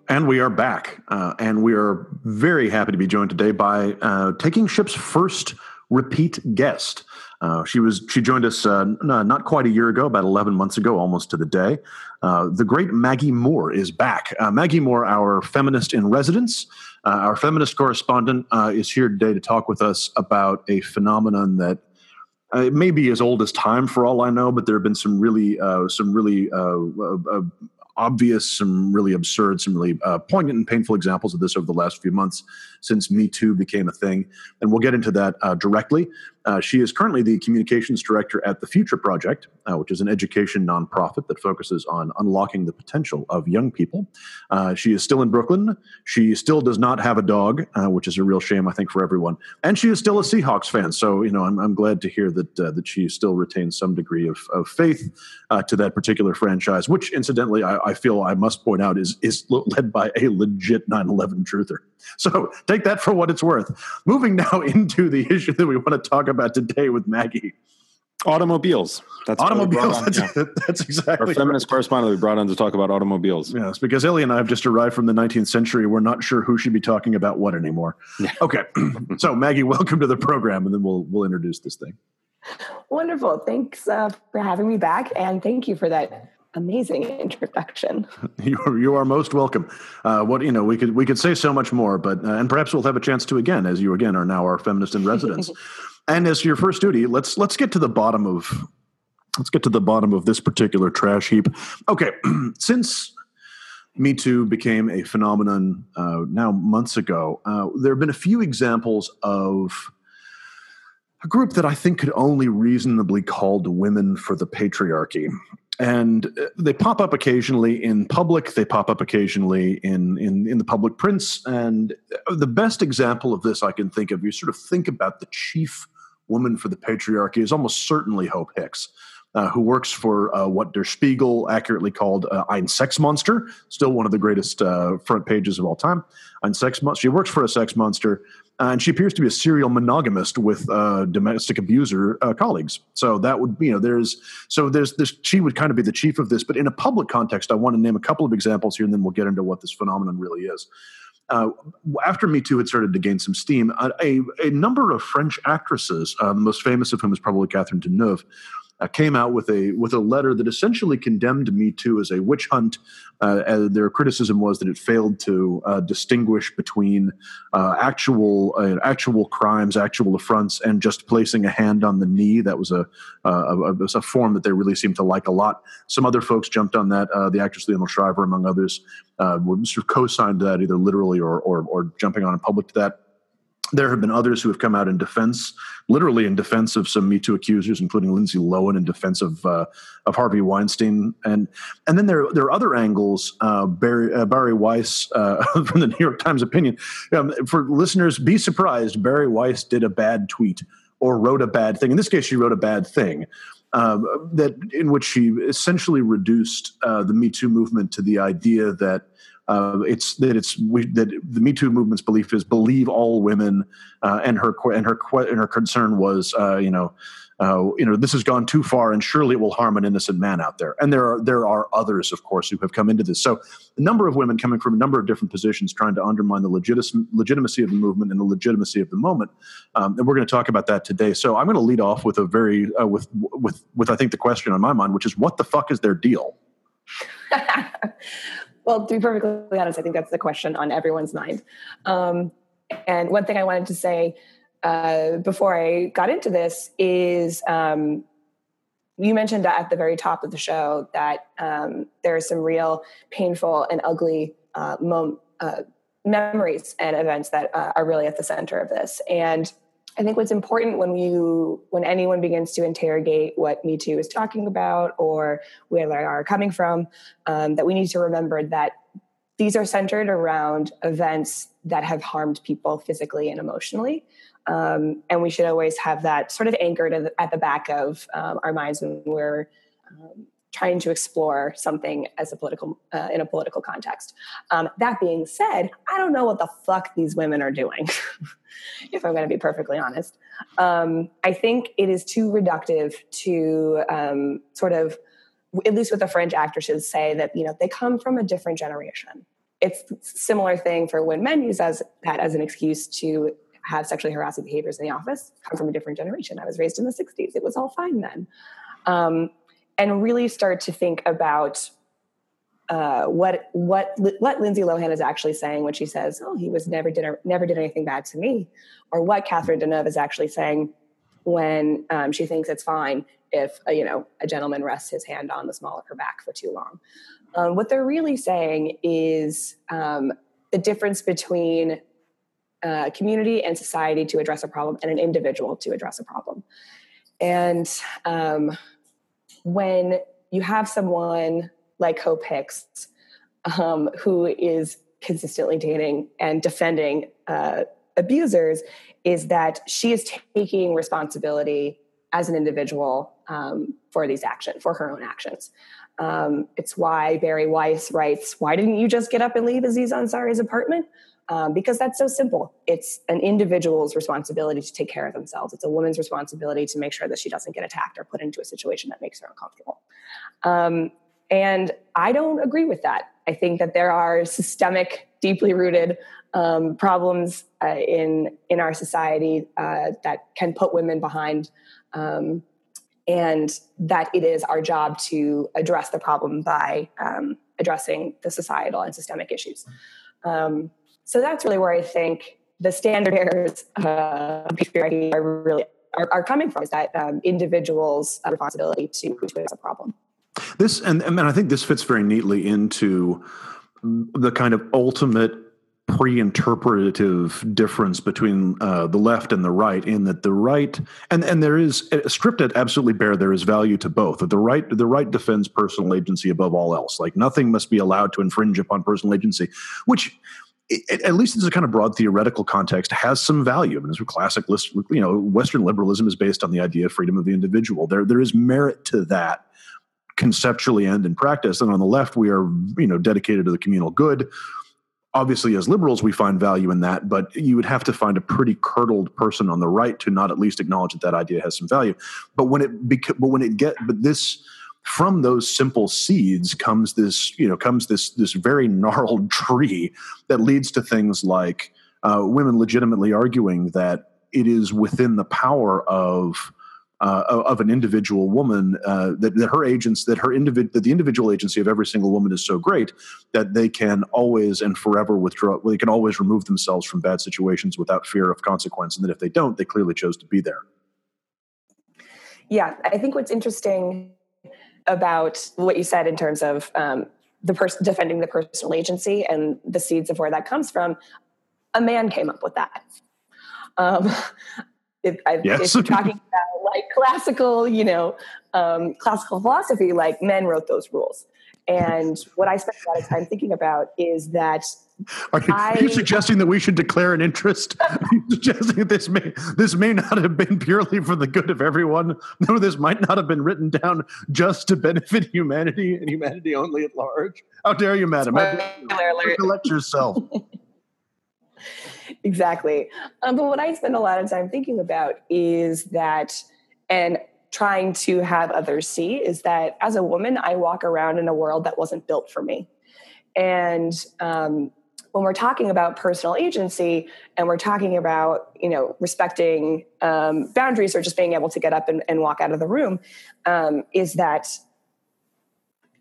And we are back, uh, and we are very happy to be joined today by taking ship's first repeat guest. Uh, she was she joined us uh, not quite a year ago, about eleven months ago, almost to the day. Uh, the great Maggie Moore is back. Uh, Maggie Moore, our feminist in residence, uh, our feminist correspondent, uh, is here today to talk with us about a phenomenon that. it may be as old as time, for all I know, but there have been some really, some really obvious, some really absurd, some really uh, poignant and painful examples of this over the last few months since Me Too became a thing. And we'll get into that uh, directly. Uh, she is currently the communications director at the Future Project, uh, which is an education nonprofit that focuses on unlocking the potential of young people. Uh, she is still in Brooklyn. She still does not have a dog, uh, which is a real shame, I think, for everyone. And she is still a Seahawks fan. So, you know, I'm, I'm glad to hear that uh, that she still retains some degree of, of faith to that particular franchise, which, incidentally, I, I feel I must point out is is led by a legit 9/11 truther. So take that for what it's worth. Moving now into the issue that we want to talk about today with Maggie. Automobiles. That's automobiles. That's, yeah. that's, exactly. Our feminist right. correspondent we brought on to talk about automobiles. Yes, because Ellie and I have just arrived from the 19th century. We're not sure who should be talking about what anymore. Yeah. Okay, so Maggie, welcome to the program, and then we'll we'll introduce this thing. Wonderful. Thanks uh, for having me back, and thank you for that amazing introduction. You are, you are most welcome. Uh, what you know, we could we could say so much more, but uh, and perhaps we'll have a chance to again, as you again are now our feminist in residence. and as your first duty, let's let's get to the bottom of let's get to the bottom of this particular trash heap. Okay, since Me Too became a phenomenon uh, now months ago, uh, there have been a few examples of a group that I think could only reasonably called women for the patriarchy and uh, they pop up occasionally in public they pop up occasionally in, in in the public prints and uh, the best example of this i can think of you sort of think about the chief woman for the patriarchy is almost certainly hope hicks uh, who works for uh, what Der Spiegel accurately called uh, Ein Sex Monster, still one of the greatest uh, front pages of all time. Ein Sex Monster. She works for a sex monster, and she appears to be a serial monogamist with uh, domestic abuser uh, colleagues. So that would, you know, there's so there's this. She would kind of be the chief of this, but in a public context, I want to name a couple of examples here, and then we'll get into what this phenomenon really is. Uh, after Me Too had started to gain some steam, a, a number of French actresses, uh, the most famous of whom is probably Catherine Deneuve, uh, came out with a with a letter that essentially condemned Me Too as a witch hunt. Uh, their criticism was that it failed to uh, distinguish between uh, actual uh, actual crimes, actual affronts, and just placing a hand on the knee. That was a, a, a form that they really seemed to like a lot. Some other folks jumped on that. Uh, the actress Leonore Shriver, among others, sort of co-signed that either literally or, or, or jumping on in public to that there have been others who have come out in defense, literally in defense of some Me Too accusers, including Lindsay Lohan, in defense of uh, of Harvey Weinstein, and and then there there are other angles. Uh, Bari uh, Bari Weiss uh, from the New York Times opinion. Um, for listeners, be surprised. Bari Weiss did a bad tweet or wrote a bad thing. In this case, she wrote a bad thing. Um, that in which she essentially reduced uh, the Me Too movement to the idea that uh, it's that it's we, that the Me Too movement's belief is believe all women, uh, and her and her and her concern was uh, you know. Uh, you know this has gone too far, and surely it will harm an innocent man out there. And there are there are others, of course, who have come into this. So, a number of women coming from a number of different positions, trying to undermine the legitimacy of the movement and the legitimacy of the moment. Um, and we're going to talk about that today. So, I'm going to lead off with a very uh, with with with I think the question on my mind, which is what the fuck is their deal? Well, to be perfectly honest, I think that's the question on everyone's mind. Um, and one thing I wanted to say uh, before I got into this is um, you mentioned at the very top of the show that um, there are some real painful and ugly uh, mom- uh, memories and events that uh, are really at the center of this. And I think what's important when you when anyone begins to interrogate what Me Too is talking about or where they are coming from, um, that we need to remember that these are centered around events that have harmed people physically and emotionally. Um, and we should always have that sort of anchored at the back of um, our minds when we're um, trying to explore something as a political uh, in a political context. Um, that being said, I don't know what the fuck these women are doing. if I'm going to be perfectly honest, um, I think it is too reductive to um, sort of, at least with the French actresses, say that you know they come from a different generation. It's similar thing for when men use as that as an excuse to have sexually harassing behaviors in the office. Come from a different generation. I was raised in the '60s. It was all fine then. Um, and really start to think about uh, what what what Lindsay Lohan is actually saying when she says, "Oh, he was never did never did anything bad to me," or what Catherine Deneuve is actually saying when um, she thinks it's fine if a, you know a gentleman rests his hand on the small of her back for too long. Um, what they're really saying is um, the difference between uh, community and society to address a problem and an individual to address a problem, and um, when you have someone like Hope Hicks, um, who is consistently dating and defending uh, abusers, is that she is taking responsibility as an individual um, for these actions, for her own actions. Um, it's why Bari Weiss writes, Why didn't you just get up and leave Aziz Ansari's apartment? Um, because that's so simple. It's an individual's responsibility to take care of themselves. It's a woman's responsibility to make sure that she doesn't get attacked or put into a situation that makes her uncomfortable. Um, and I don't agree with that. I think that there are systemic, deeply rooted um, problems uh, in in our society uh, that can put women behind, um, and that it is our job to address the problem by um, addressing the societal and systemic issues. So that's really where I think the standard errors uh, of are really are, are, coming from is that um, individuals' responsibility to to a problem. This and, and I think this fits very neatly into the kind of ultimate pre-interpretative difference between uh, the left and the right in that the right and and there is uh, stripped it absolutely bare there is value to both that the right the right defends personal agency above all else like nothing must be allowed to infringe upon personal agency which it, at least in a kind of broad theoretical context, has some value. I mean, as a classic list, you know, Western liberalism is based on the idea of freedom of the individual. There, there is merit to that conceptually and in practice. And on the left, we are, you know, dedicated to the communal good. Obviously, as liberals, we find value in that, but you would have to find a pretty curdled person on the right to not at least acknowledge that that idea has some value. But when it, but when it get, but this from those simple seeds comes this you know comes this this very gnarled tree that leads to things like uh, women legitimately arguing that it is within the power of uh, of an individual woman uh, that, that her agents that her individ that the individual agency of every single woman is so great that they can always and forever withdraw they can always remove themselves from bad situations without fear of consequence and that if they don't they clearly chose to be there. Yeah i think what's interesting about what you said in terms of um, the person defending the personal agency and the seeds of where that comes from. A man came up with that. Um, if, I, yes. if, you're talking about like classical, you know, um, classical philosophy, like men wrote those rules. And what I spent a lot of time thinking about is that are you, I, are you, suggesting that we should declare an interest? Are you suggesting that this may this may not have been purely for the good of everyone? No, this might not have been written down just to benefit humanity and humanity only at large. How dare you, madam? Collect yourself. exactly. Um, but what I spend a lot of time thinking about is that, and trying to have others see, is that as a woman, I walk around in a world that wasn't built for me. And um, when we're talking about personal agency and we're talking about you know respecting um, boundaries or just being able to get up and, and walk out of the room um, is that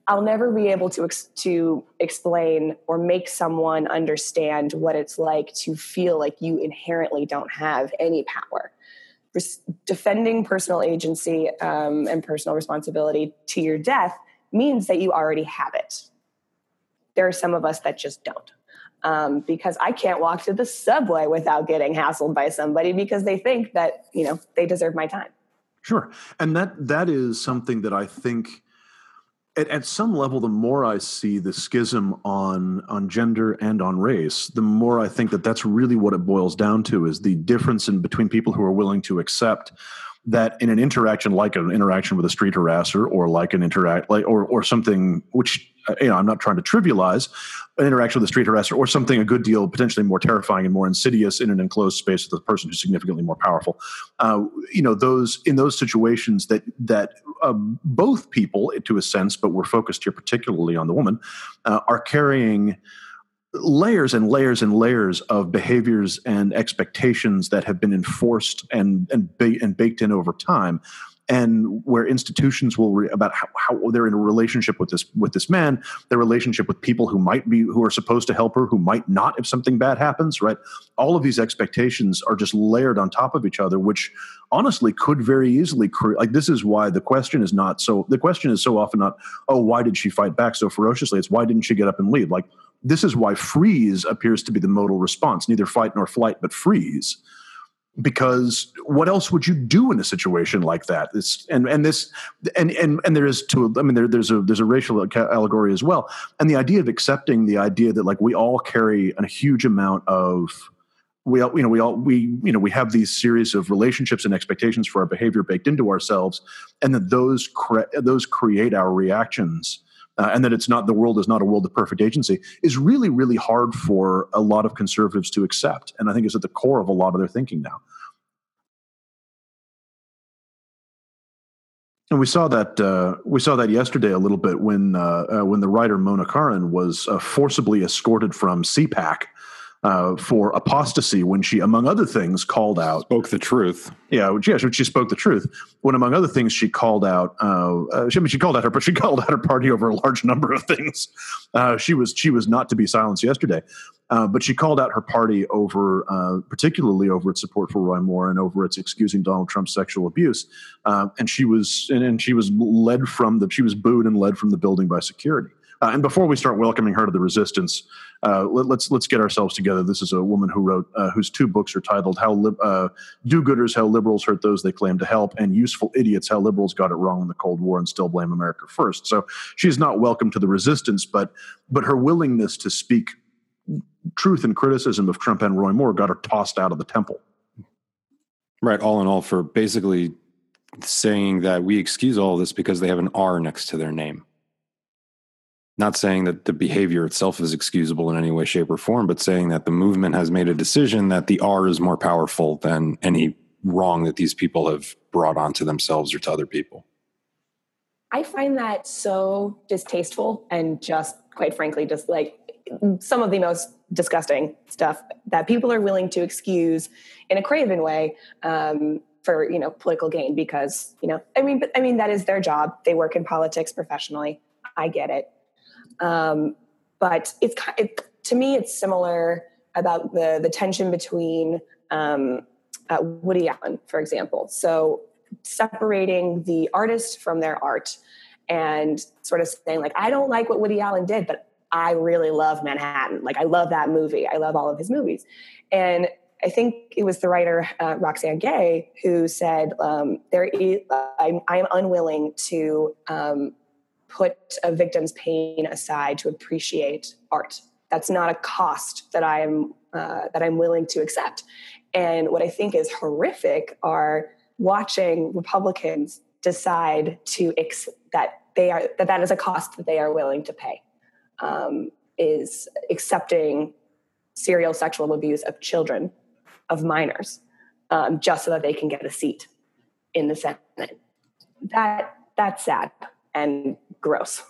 I'll never be able to ex- to explain or make someone understand what it's like to feel like you inherently don't have any power. Res- defending personal agency um, and personal responsibility to your death means that you already have it. There are some of us that just don't um, because I can't walk to the subway without getting hassled by somebody because they think that you know they deserve my time. Sure, and that that is something that I think. At, at some level, the more I see the schism on on gender and on race, the more I think that that's really what it boils down to: is the difference in between people who are willing to accept that in an interaction like an interaction with a street harasser or like an interact like or or something which uh, you know I'm not trying to trivialize an interaction with a street harasser or something a good deal potentially more terrifying and more insidious in an enclosed space with a person who's significantly more powerful. Uh, you know those in those situations that that uh, both people to a sense but we're focused here particularly on the woman uh, are carrying layers and layers and layers of behaviors and expectations that have been enforced and and, ba- and baked in over time and where institutions will re- about how, how, they're in a relationship with this with this man their relationship with people who might be who are supposed to help her who might not if something bad happens right? All of these expectations are just layered on top of each other which honestly could very easily create like this is why the question is not so the question is so often not oh why did she fight back so ferociously? It's why didn't she get up and leave like this is why freeze appears to be the modal response neither fight nor flight but freeze because what else would you do in a situation like that? It's and and this and and and there is to i mean there, there's a there's a racial allegory as well. And the idea of accepting the idea that like we all carry a huge amount of we all you know we all we you know we have these series of relationships and expectations for our behavior baked into ourselves and that those cre- those create our reactions uh, and that it's not the world is not a world of perfect agency is really really hard for a lot of conservatives to accept and i think is at the core of a lot of their thinking now. And we saw that uh, we saw that yesterday a little bit when uh, uh when the writer Mona Charen was uh, forcibly escorted from CPAC uh, for apostasy when she, among other things, called out spoke the truth. Yeah, yeah, she, she spoke the truth. When, among other things, she called out. Uh, uh, she, I mean, she called out her, but she called out her party over a large number of things. Uh, she was she was not to be silenced yesterday, uh, but she called out her party over, uh, particularly over its support for Roy Moore and over its excusing Donald Trump's sexual abuse. and she was and, and she was led from the she was booed and led from the building by security. Uh, and before we start welcoming her to the resistance, uh, let, us let's, let's get ourselves together. This is a woman who wrote uh, whose two books are titled "How Li- uh, Do-Gooders: How Liberals Hurt Those They Claim to Help," and "Useful Idiots: How Liberals Got It Wrong in the Cold War and Still Blame America First. So she's not welcome to the resistance, but but her willingness to speak truth and criticism of Trump and Roy Moore got her tossed out of the temple. Right. All in all, for basically saying that we excuse all this because they have an R next to their name. Not saying that the behavior itself is excusable in any way, shape, or form, but saying that the movement has made a decision that the R is more powerful than any wrong that these people have brought onto themselves or to other people. I find that so distasteful and just quite frankly, just like some of the most disgusting stuff that people are willing to excuse in a craven way um, for you know political gain because you know I mean but I mean that is their job. They work in politics professionally. I get it, um, but it's it, to me it's similar about the the tension between um, uh, Woody Allen, for example. So separating the artist from their art and sort of saying like I don't like what Woody Allen did, but I really love Manhattan. Like I love that movie. I love all of his movies. And I think it was the writer uh, Roxane Gay who said, um, "There is, I'm, I'm unwilling to um, put a victim's pain aside to appreciate art. That's not a cost that I'm uh, that I'm willing to accept." And what I think is horrific are watching Republicans decide to ex- that they are that that is a cost that they are willing to pay. Um, is accepting serial sexual abuse of children, of minors, um, just so that they can get a seat in the Senate. That that's sad and gross.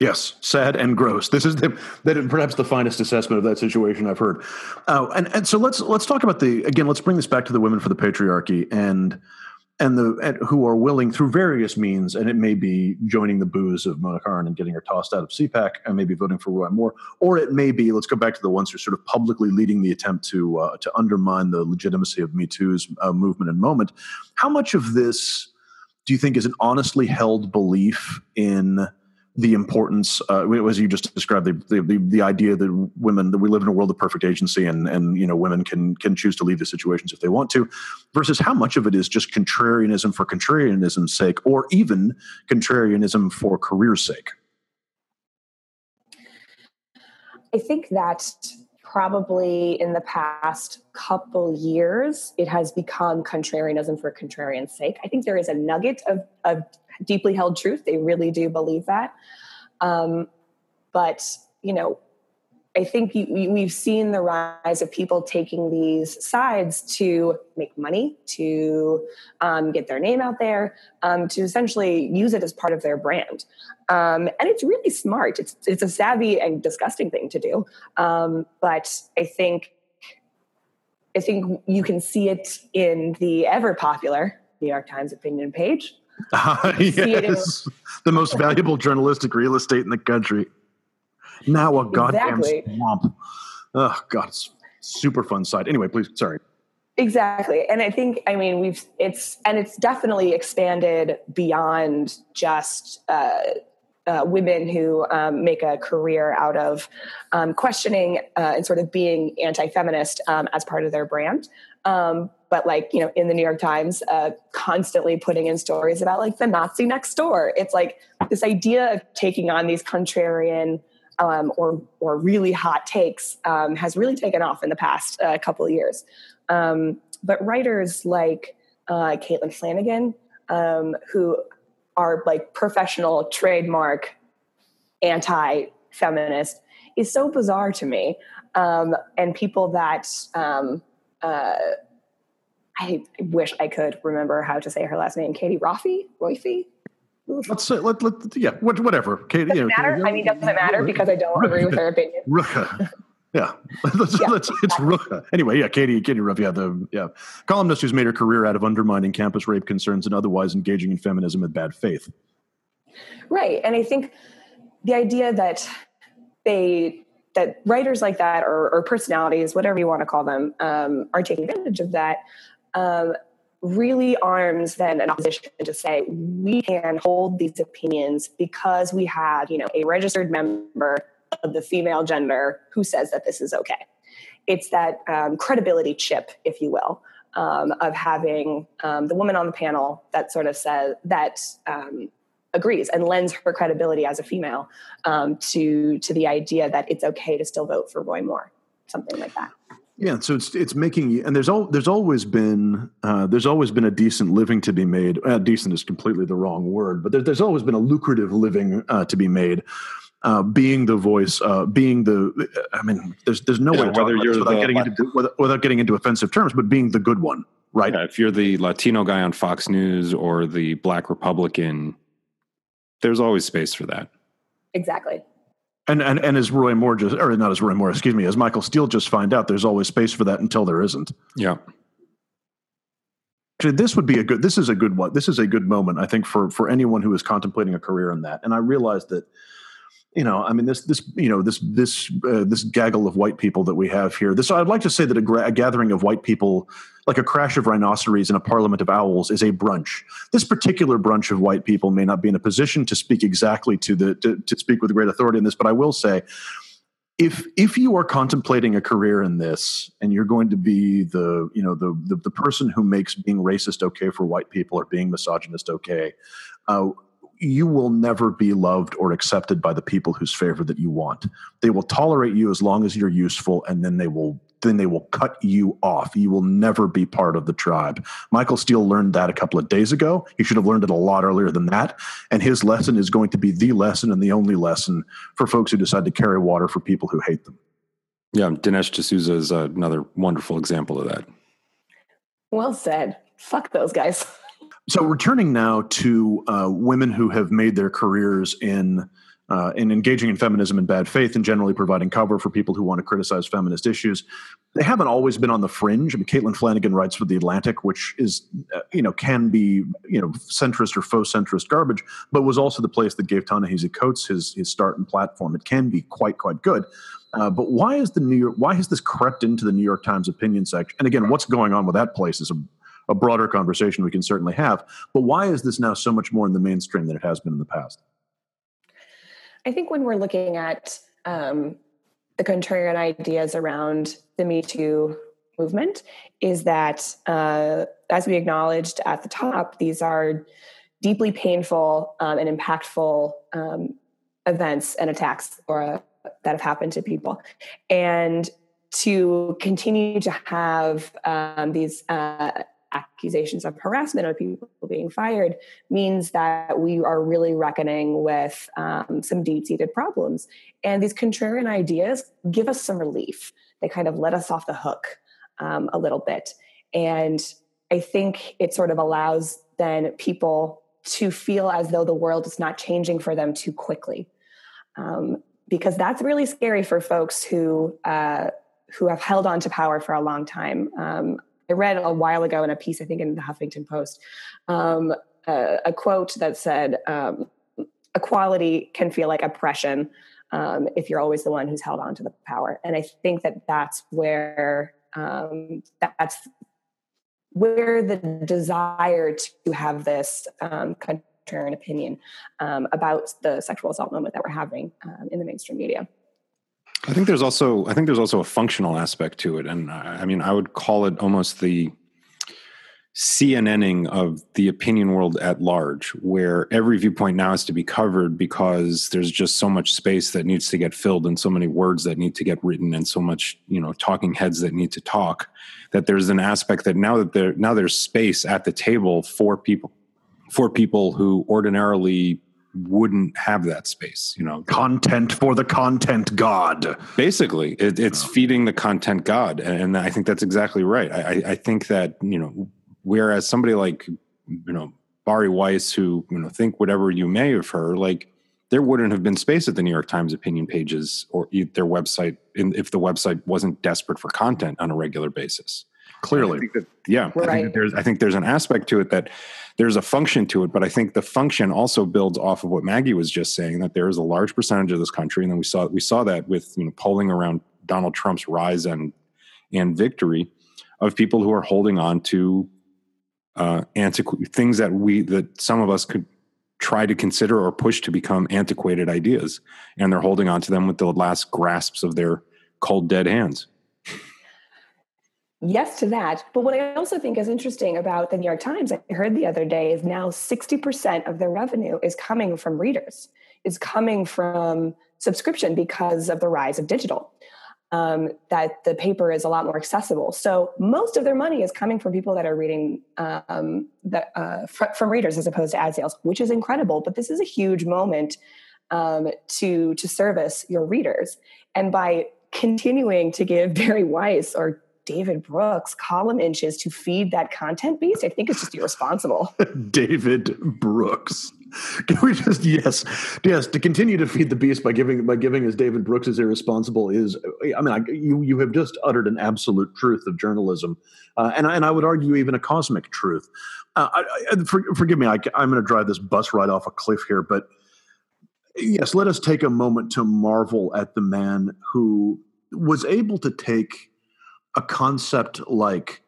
Yes, sad and gross. This is the, that perhaps the finest assessment of that situation I've heard. Uh, and and so let's let's talk about the again. Let's bring this back to the women for the patriarchy and and the and who are willing through various means, and it may be joining the booze of Mona Charen and getting her tossed out of CPAC, and maybe voting for Roy Moore, or it may be let's go back to the ones who are sort of publicly leading the attempt to uh, to undermine the legitimacy of Me Too's uh, movement and moment. How much of this do you think is an honestly held belief in? The importance, uh, as you just described, the, the, the idea that women that we live in a world of perfect agency, and and you know women can can choose to leave the situations if they want to, versus how much of it is just contrarianism for contrarianism's sake, or even contrarianism for career's sake. I think that probably in the past couple years, it has become contrarianism for contrarian's sake. I think there is a nugget of, of deeply held truth. They really do believe that. Um, but, you know, I think you, we've seen the rise of people taking these sides to make money, to um, get their name out there, um, to essentially use it as part of their brand. Um, and it's really smart. It's it's a savvy and disgusting thing to do. Um, but I think I think you can see it in the ever popular New York Times opinion page. Uh, yes, the most valuable journalistic real estate in the country. Now a goddamn exactly. swamp. Oh God, it's super fun site. Anyway, please, sorry. Exactly, and I think I mean we've it's and it's definitely expanded beyond just. Uh, uh, women who um, make a career out of um, questioning uh, and sort of being anti-feminist um, as part of their brand um, but like you know in the new york times uh, constantly putting in stories about like the nazi next door it's like this idea of taking on these contrarian um, or or really hot takes um, has really taken off in the past uh, couple of years um, but writers like uh, caitlin flanagan um, who are like professional trademark anti-feminist is so bizarre to me um, and people that um, uh, I wish I could remember how to say her last name. Katie Roffey, Roifi. Let's say, let, let, yeah, whatever. Katie, doesn't you know, matter. I mean, doesn't matter because I don't agree with her opinion. Ruka. Yeah, let's, yeah let's, it's Rucha. Anyway, yeah, Katie, Katie Ruff, yeah, the yeah columnist who's made her career out of undermining campus rape concerns and otherwise engaging in feminism with bad faith. Right, and I think the idea that they that writers like that or, or personalities, whatever you want to call them, um, are taking advantage of that. Um, really arms then an opposition to say we can hold these opinions because we have you know a registered member of the female gender who says that this is okay it's that um, credibility chip if you will um, of having um, the woman on the panel that sort of says that um, agrees and lends her credibility as a female um, to to the idea that it's okay to still vote for Roy Moore. something like that. Yeah, so it's it's making you, and there's all there's always been uh, there's always been a decent living to be made. Uh, decent is completely the wrong word, but there, there's always been a lucrative living uh, to be made. Uh, being the voice, uh, being the, I mean, there's there's no yeah, way to whether you're without getting into without, without, getting into offensive terms, but being the good one, right? Yeah, if you're the Latino guy on Fox News or the Black Republican, there's always space for that. Exactly. And, and and as Roy Moore just, or not as Roy Moore, excuse me, as Michael Steele just find out, there's always space for that until there isn't. Yeah. Actually, this would be a good. This is a good one. This is a good moment, I think, for for anyone who is contemplating a career in that. And I realized that you know, I mean, this, this, you know, this, this, uh, this gaggle of white people that we have here. This, I'd like to say that a, gra- a, gathering of white people, like a crash of rhinoceros in a parliament of owls, is a brunch. This particular brunch of white people may not be in a position to speak exactly to the to, to speak with great authority in this, but I will say, if if you are contemplating a career in this, and you're going to be the, you know, the the, the person who makes being racist okay for white people or being misogynist okay. Uh, you will never be loved or accepted by the people whose favor that you want. They will tolerate you as long as you're useful, and then they will then they will cut you off. You will never be part of the tribe. Michael Steele learned that a couple of days ago. He should have learned it a lot earlier than that. And his lesson is going to be the lesson and the only lesson for folks who decide to carry water for people who hate them. Yeah, Dinesh D'Souza is another wonderful example of that. Well said. Fuck those guys. So, returning now to uh, women who have made their careers in uh, in engaging in feminism in bad faith and generally providing cover for people who want to criticize feminist issues. They haven't always been on the fringe. I mean, Caitlin Flanagan writes for the Atlantic, which is, uh, you know, can be, you know, centrist or faux centrist garbage, but was also the place that gave Ta-Nehisi Coates his his start and platform. It can be quite quite good. Uh, but why is the New York? Why has this crept into the New York Times opinion section? And again, what's going on with that place is a a broader conversation we can certainly have. But why is this now so much more in the mainstream than it has been in the past? I think when we're looking at um, the contrarian ideas around the Me Too movement, is that uh, as we acknowledged at the top, these are deeply painful um, and impactful um, events and attacks or uh, that have happened to people, and to continue to have um, these uh, accusations of harassment or people being fired means that we are really reckoning with um, some deep seated problems. And these contrarian ideas give us some relief. They kind of let us off the hook um, a little bit. And I think it sort of allows then people to feel as though the world is not changing for them too quickly. Um, because that's really scary for folks who uh, who have held on to power for a long time. Um, I read a while ago in a piece, I think in the Huffington Post, um, a, a, quote that said, um, equality can feel like oppression um, if you're always the one who's held on to the power. And I think that that's where um, that's where the desire to have this um, contrarian opinion um, about the sexual assault moment that we're having um, in the mainstream media. I think there's also I think there's also a functional aspect to it, and uh, I mean I would call it almost the CNNing of the opinion world at large, where every viewpoint now has to be covered because there's just so much space that needs to get filled and so many words that need to get written and so much you know talking heads that need to talk that there's an aspect that now that there now there's space at the table for people for people who ordinarily wouldn't have that space you know? Content for the content god. Basically it, it's oh. feeding the content god and i think that's exactly right. I, I think that you know whereas somebody like you know bari weiss who you know think whatever you may of her like there wouldn't have been space at the new york times opinion pages or their website if the website wasn't desperate for content on a regular basis clearly that, yeah right. I, think there's i think there's an aspect to it that there's a function to it but i think the function also builds off of what maggie was just saying that there is a large percentage of this country and then we saw we saw that with you know polling around donald trump's rise and and victory of people who are holding on to uh antiqu- things that we that some of us could try to consider or push to become antiquated ideas and they're holding on to them with the last grasps of their cold dead hands Yes to that. But what I also think is interesting about the New York Times, I heard the other day, is now 60% of their revenue is coming from readers, is coming from subscription because of the rise of digital. um, that the paper is a lot more accessible. So most of their money is coming from people that are reading um, the, uh, fr- from readers as opposed to ad sales, which is incredible. But this is a huge moment um, to to service your readers, and by continuing to give Bari Weiss or David Brooks column inches to feed that content beast, I think it's just irresponsible. David Brooks. Can we just yes, yes to continue to feed the beast by giving by giving as David Brooks is irresponsible is I mean I, you you have just uttered an absolute truth of journalism, uh, and and I would argue even a cosmic truth. Uh, I, I, for, forgive me, I, I'm going to drive this bus right off a cliff here, but yes, let us take a moment to marvel at the man who was able to take a concept like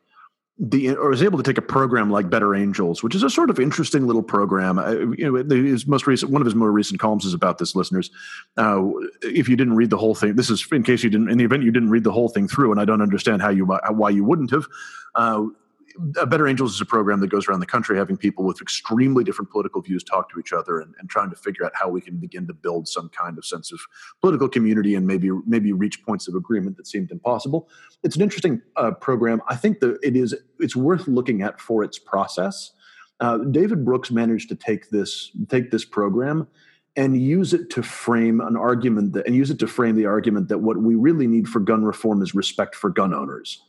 the or was able to take a program like Better Angels, which is a sort of interesting little program. Uh, you know, his most recent one of his more recent columns is about this. Listeners, uh, if you didn't read the whole thing, this is in case you didn't. In the event you didn't read the whole thing through, and I don't understand how you why you wouldn't have. Uh, Better Angels is a program that goes around the country having people with extremely different political views talk to each other and, and, trying to figure out how we can begin to build some kind of sense of political community and maybe maybe reach points of agreement that seemed impossible. It's an interesting uh, program. I think that it is it's worth looking at for its process. Uh, David Brooks managed to take this take this program and use it to frame an argument that, and use it to frame the argument that what we really need for gun reform is respect for gun owners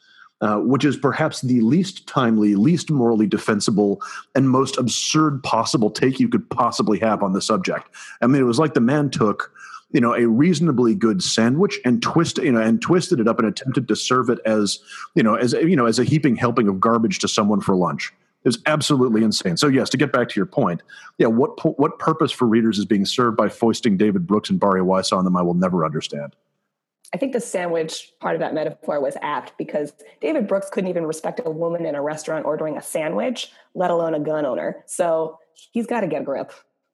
uh, which is perhaps the least timely, least morally defensible, and most absurd possible take you could possibly have on the subject. I mean, it was like the man took you know a reasonably good sandwich and twist you know and twisted it up and attempted to serve it as you know as you know as a heaping helping of garbage to someone for lunch. It was absolutely insane. So yes to get back to your point yeah what what purpose for readers is being served by foisting david brooks and bari weiss on them i will never understand I think the sandwich part of that metaphor was apt because David Brooks couldn't even respect a woman in a restaurant ordering a sandwich, let alone a gun owner. So he's got to get a grip.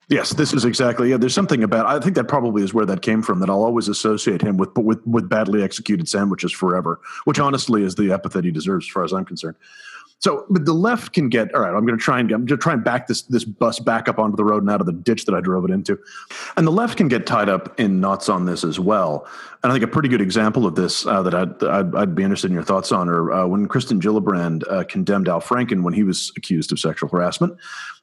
Yes, this is exactly. Yeah, there's something about. I think that probably is where that came from. That I'll always associate him with with with badly executed sandwiches forever, which honestly is the epithet he deserves, as far as I'm concerned. So, but the left can get all right. I'm going to try and I'm going to try and back this this bus back up onto the road and out of the ditch that I drove it into, and the left can get tied up in knots on this as well. And I think a pretty good example of this uh, that I'd, I'd, I'd be interested in your thoughts on, or uh, when Kirsten Gillibrand uh, condemned Al Franken when he was accused of sexual harassment.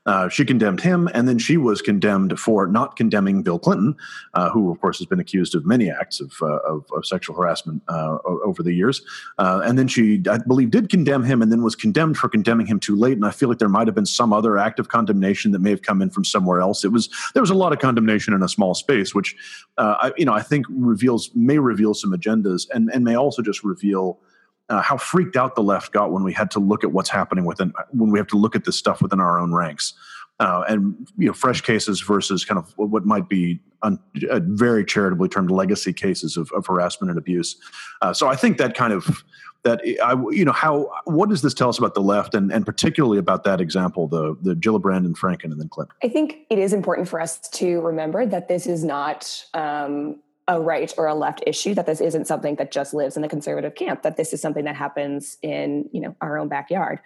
Uh, she condemned him, and then she was condemned for not condemning Bill Clinton, uh, who, of course, has been accused of many acts of, uh, of, of, sexual harassment uh, over the years. Uh, and then she, I believe, did condemn him, and then was condemned for condemning him too late. And I feel like there might have been some other act of condemnation that may have come in from somewhere else. It was there was a lot of condemnation in a small space, which, I, you know, I think reveals may reveal some agendas, and and may also just reveal uh, how freaked out the left got when we had to look at what's happening within when we have to look at this stuff within our own ranks. Uh, and you know fresh cases versus kind of what might be un, uh, very charitably termed legacy cases of, of harassment and abuse. Uh, so i think that kind of that I, you know how what does this tell us about the left and, and particularly about that example the the Gillibrand and Franken and then Clinton I think it is important for us to remember that this is not um, a right or a left issue that this isn't something that just lives in the conservative camp that this is something that happens in you know our own backyard.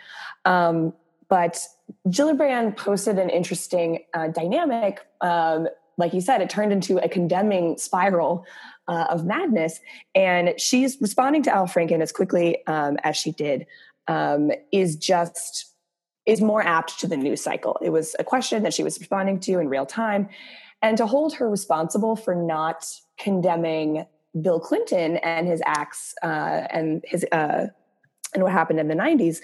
Um, but Gillibrand posted an interesting uh, dynamic um, like you said it turned into a condemning spiral uh, of madness. And she's responding to al franken as quickly um, as she did um, is just is more apt to the news cycle. It was a question that she was responding to in real time. And to hold her responsible for not condemning Bill Clinton and his acts uh, and his uh, and what happened in the '90s,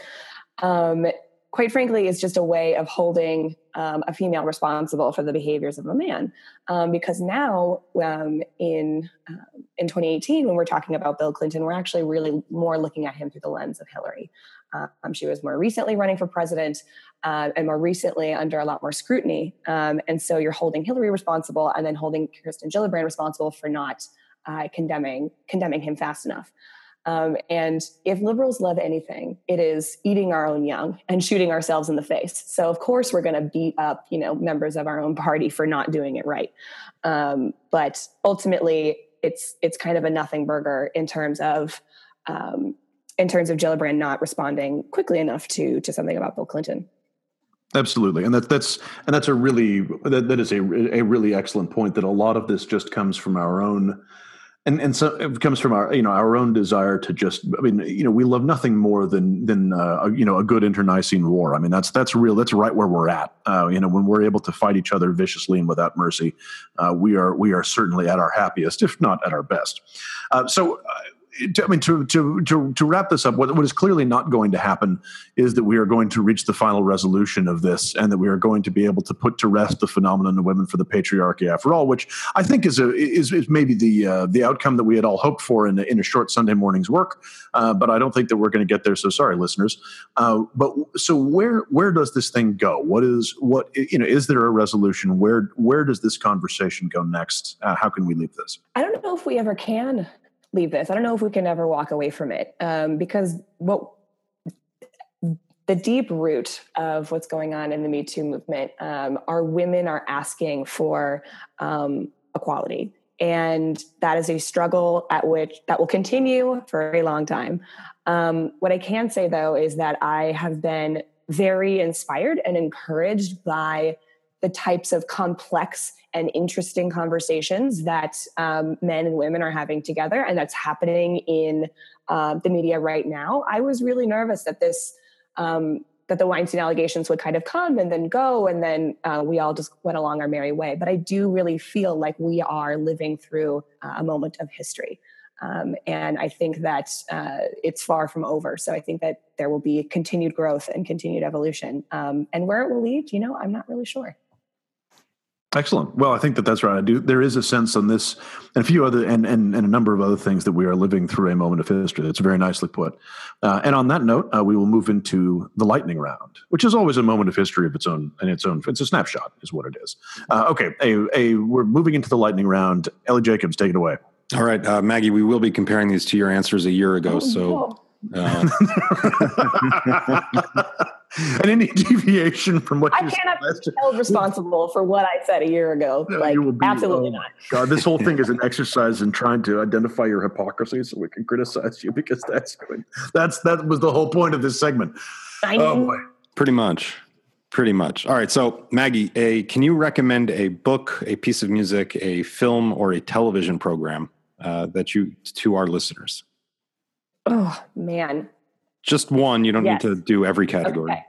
um, quite frankly, is just a way of holding um, a female responsible for the behaviors of a man. Um, because now, um, in uh, in 2018, when we're talking about Bill Clinton, we're actually really more looking at him through the lens of Hillary. Um, she was more recently running for president uh, and more recently under a lot more scrutiny. Um, and so you're holding Hillary responsible and then holding Kirsten Gillibrand responsible for not uh, condemning condemning him fast enough. Um, and if liberals love anything, it is eating our own young and shooting ourselves in the face. So of course we're going to beat up, you know, members of our own party for not doing it right. Um, but ultimately, it's it's kind of a nothing burger in terms of um, in terms of Gillibrand not responding quickly enough to to something about Bill Clinton. Absolutely, and that's that's and that's a really that, that is a a really excellent point. That a lot of this just comes from our own and and so it comes from our you know our own desire to just I mean you know we love nothing more than than uh, you know a good internecine war. I mean that's that's real. That's right where we're at. Uh, you know when we're able to fight each other viciously and without mercy, uh, we are we are certainly at our happiest, if not at our best. Uh, so uh, I mean, to, to, to, to wrap this up, what, what is clearly not going to happen is that we are going to reach the final resolution of this and that we are going to be able to put to rest the phenomenon of women for the patriarchy after all, which I think is, a, is, is maybe the, uh, the outcome that we had all hoped for in a, in a short Sunday morning's work. Uh, but I don't think that we're going to get there. So sorry, listeners. Uh, but so where, where does this thing go? What is, what, you know, is there a resolution? Where, where does this conversation go next? Uh, how can we leave this? I don't know if we ever can leave this. I don't know if we can ever walk away from it um, because what the deep root of what's going on in the Me Too movement um, are women are asking for um, equality, and that is a struggle at which that will continue for a very long time. Um, what I can say though is that I have been very inspired and encouraged by the types of complex and interesting conversations that um, men and women are having together, and that's happening in uh, the media right now. I was really nervous that this. Um, that the Weinstein allegations would kind of come and then go, and then uh, we all just went along our merry way. But I do really feel like we are living through uh, a moment of history. Um, and I think that uh, it's far from over. So I think that there will be continued growth and continued evolution. Um, and where it will lead, you know, I'm not really sure. Excellent. Well, I think that that's right. I do. There is a sense on this, and a few other, and, and, and a number of other things that we are living through a moment of history. That's very nicely put. Uh, and on that note, uh, we will move into the lightning round, which is always a moment of history of its own. And its own, it's a snapshot, is what it is. Uh, okay, a, a we're moving into the lightning round. Ellie Jacobs, take it away. All right, uh, Maggie. We will be comparing these to your answers a year ago. Oh, so. Uh, and any deviation from what I you cannot be held responsible for what I said a year ago. No, like, be, absolutely oh, not. God, this whole thing is an exercise in trying to identify your hypocrisy, so we can criticize you because that's good. That's that was the whole point of this segment. I oh boy, pretty much. Pretty much. All right. So, Maggie, a can you recommend a book, a piece of music, a film, or a television program uh, that you to our listeners? Oh man, just one. You don't yes. need to do every category. Okay.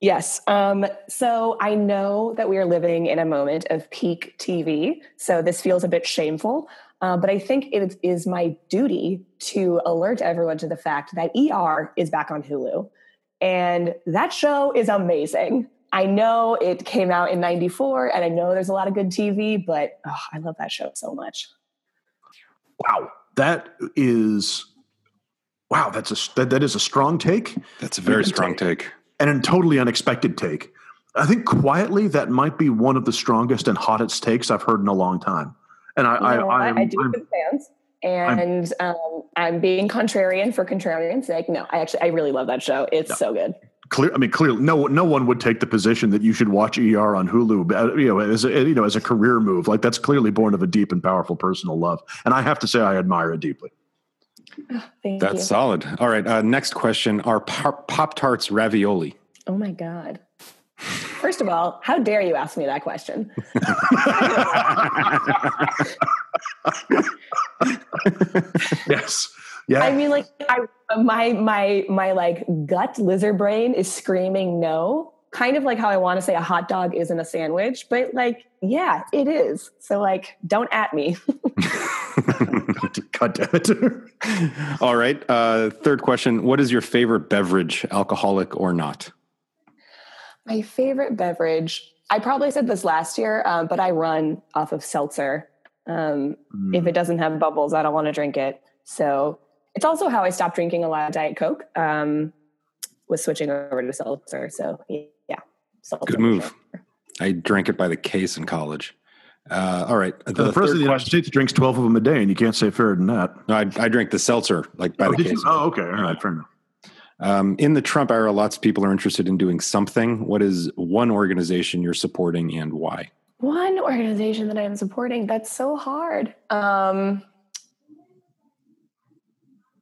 Yes. Um, so I know that we are living in a moment of peak TV. So this feels a bit shameful. Uh, but I think it is my duty to alert everyone to the fact that ER is back on Hulu. And that show is amazing. I know it came out in 94 and I know there's a lot of good TV, but oh, I love that show so much. Wow. That is wow, that's a that, that is a strong take. That's a very strong take. take. And a totally unexpected take. I think quietly that might be one of the strongest and hottest takes I've heard in a long time. And I, I, I, I, do have fans, and I'm, um, I'm being contrarian for contrarian's sake. No, I actually I really love that show. It's no. so good. Clear, I mean, clearly, no, no one would take the position that you should watch ER on Hulu, uh, you know, as a, you know, as a career move. Like that's clearly born of a deep and powerful personal love, and I have to say, I admire it deeply. Thank That's you. solid. All right. Uh, next question Are Pop Tarts ravioli? Oh my God. First of all, how dare you ask me that question? yes. Yeah. I mean, like, I, my my my like gut lizard brain is screaming no. Kind of like how I want to say a hot dog isn't a sandwich, but like, yeah, it is. So like, don't at me. God damn it. All right. Uh, third question What is your favorite beverage, alcoholic or not? My favorite beverage, I probably said this last year, um, but I run off of seltzer. Um, mm. If it doesn't have bubbles, I don't want to drink it. So it's also how I stopped drinking a lot of Diet Coke, um, was switching over to seltzer. So yeah. Seltzer Good move. I drank it by the case in college. Uh, all right. The, the president of the United States drinks 12 of them a day, and you can't say fairer than that. No, I, I drink the seltzer, like by oh, the case. Oh, okay. All right. Fair enough. Um, in the Trump era, lots of people are interested in doing something. What is one organization you're supporting and why? One organization that I'm supporting. That's so hard. Um,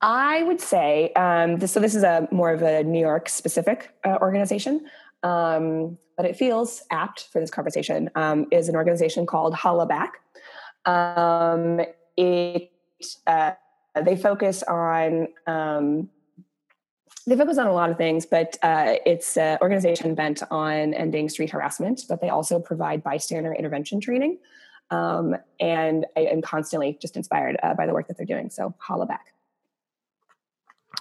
I would say um, this, so. This is a more of a New York specific uh, organization. Um, but it feels apt for this conversation, um, is an organization called Hollaback. Um, it uh, they focus on um, they focus on a lot of things, but uh, it's an organization bent on ending street harassment. But they also provide bystander intervention training, um, and I am constantly just inspired uh, by the work that they're doing. So holla back.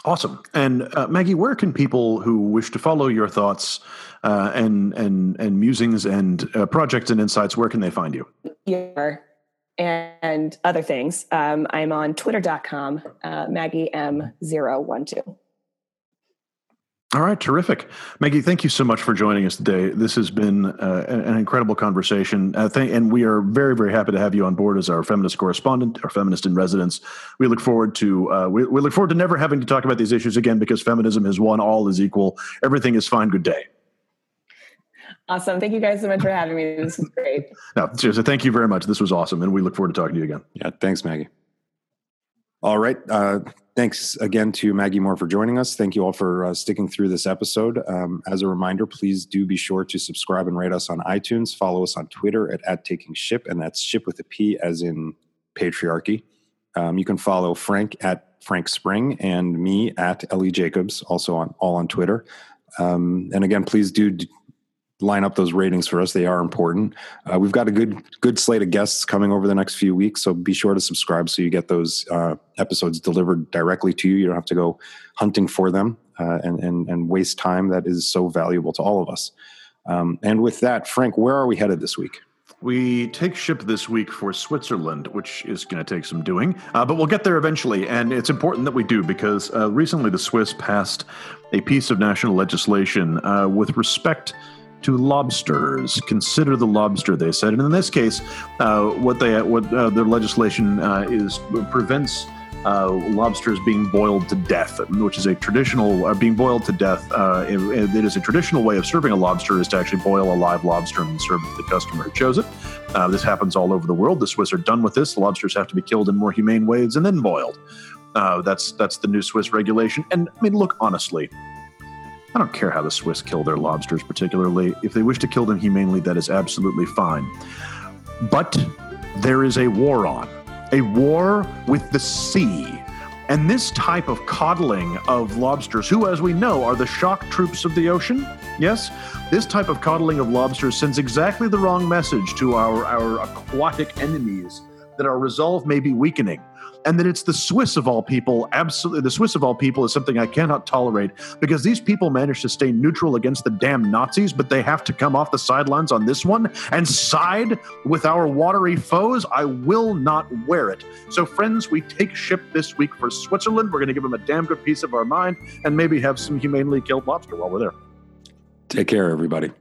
Awesome. And uh, Maggie, where can people who wish to follow your thoughts uh, and and and musings and uh, projects and insights, where can they find you? Yeah, and other things. Um, I'm on twitter.com, uh, Maggie M012. All right, terrific. Maggie, thank you so much for joining us today. This has been uh, an incredible conversation. Uh, th- and we are very, very happy to have you on board as our feminist correspondent, our feminist in residence. We look forward to uh, we, we look forward to never having to talk about these issues again because feminism has won. All is equal. Everything is fine. Good day. Awesome. Thank you guys so much for having me. This was great. no, seriously, thank you very much. This was awesome. And we look forward to talking to you again. Yeah, thanks, Maggie. All right. Uh, thanks again to Maggie Moore for joining us. Thank you all for uh, sticking through this episode. Um, as a reminder, please do be sure to subscribe and rate us on iTunes. Follow us on Twitter at, at Taking Ship, and that's ship with a P as in patriarchy. Um, you can follow Frank at Frank Spring and me at Ellie Jacobs, also on all on Twitter. Um, and again, please do line up those ratings for us. They are important. Uh, we've got a good good slate of guests coming over the next few weeks, so be sure to subscribe so you get those uh, episodes delivered directly to you. You don't have to go hunting for them uh, and, and and waste time that is so valuable to all of us. Um, and with that, Frank, where are we headed this week? We take ship this week for Switzerland, which is going to take some doing, uh, but we'll get there eventually. And it's important that we do because uh, recently the Swiss passed a piece of national legislation uh, with respect to lobsters. Consider the lobster, they said. And in this case, uh, what they what uh, their legislation uh, is prevents. Uh, lobsters being boiled to death, which is a traditional uh, being boiled to death. Uh, it, it is a traditional way of serving a lobster is to actually boil a live lobster and serve it to the customer who chose it. this happens all over the world. The Swiss are done with this. The lobsters have to be killed in more humane ways and then boiled. that's that's the new Swiss regulation. And I mean, look honestly, I don't care how the Swiss kill their lobsters, particularly. If they wish to kill them humanely, that is absolutely fine. But there is a war on, a war with the sea. And this type of coddling of lobsters, who, as we know, are the shock troops of the ocean, yes, this type of coddling of lobsters sends exactly the wrong message to our, our aquatic enemies that our resolve may be weakening and that it's the Swiss of all people. Absolutely, the Swiss of all people is something I cannot tolerate because these people managed to stay neutral against the damn Nazis, but they have to come off the sidelines on this one and side with our watery foes. I will not wear it. So, friends, we take ship this week for Switzerland. We're going to give them a damn good piece of our mind and maybe have some humanely killed lobster while we're there. Take care, everybody.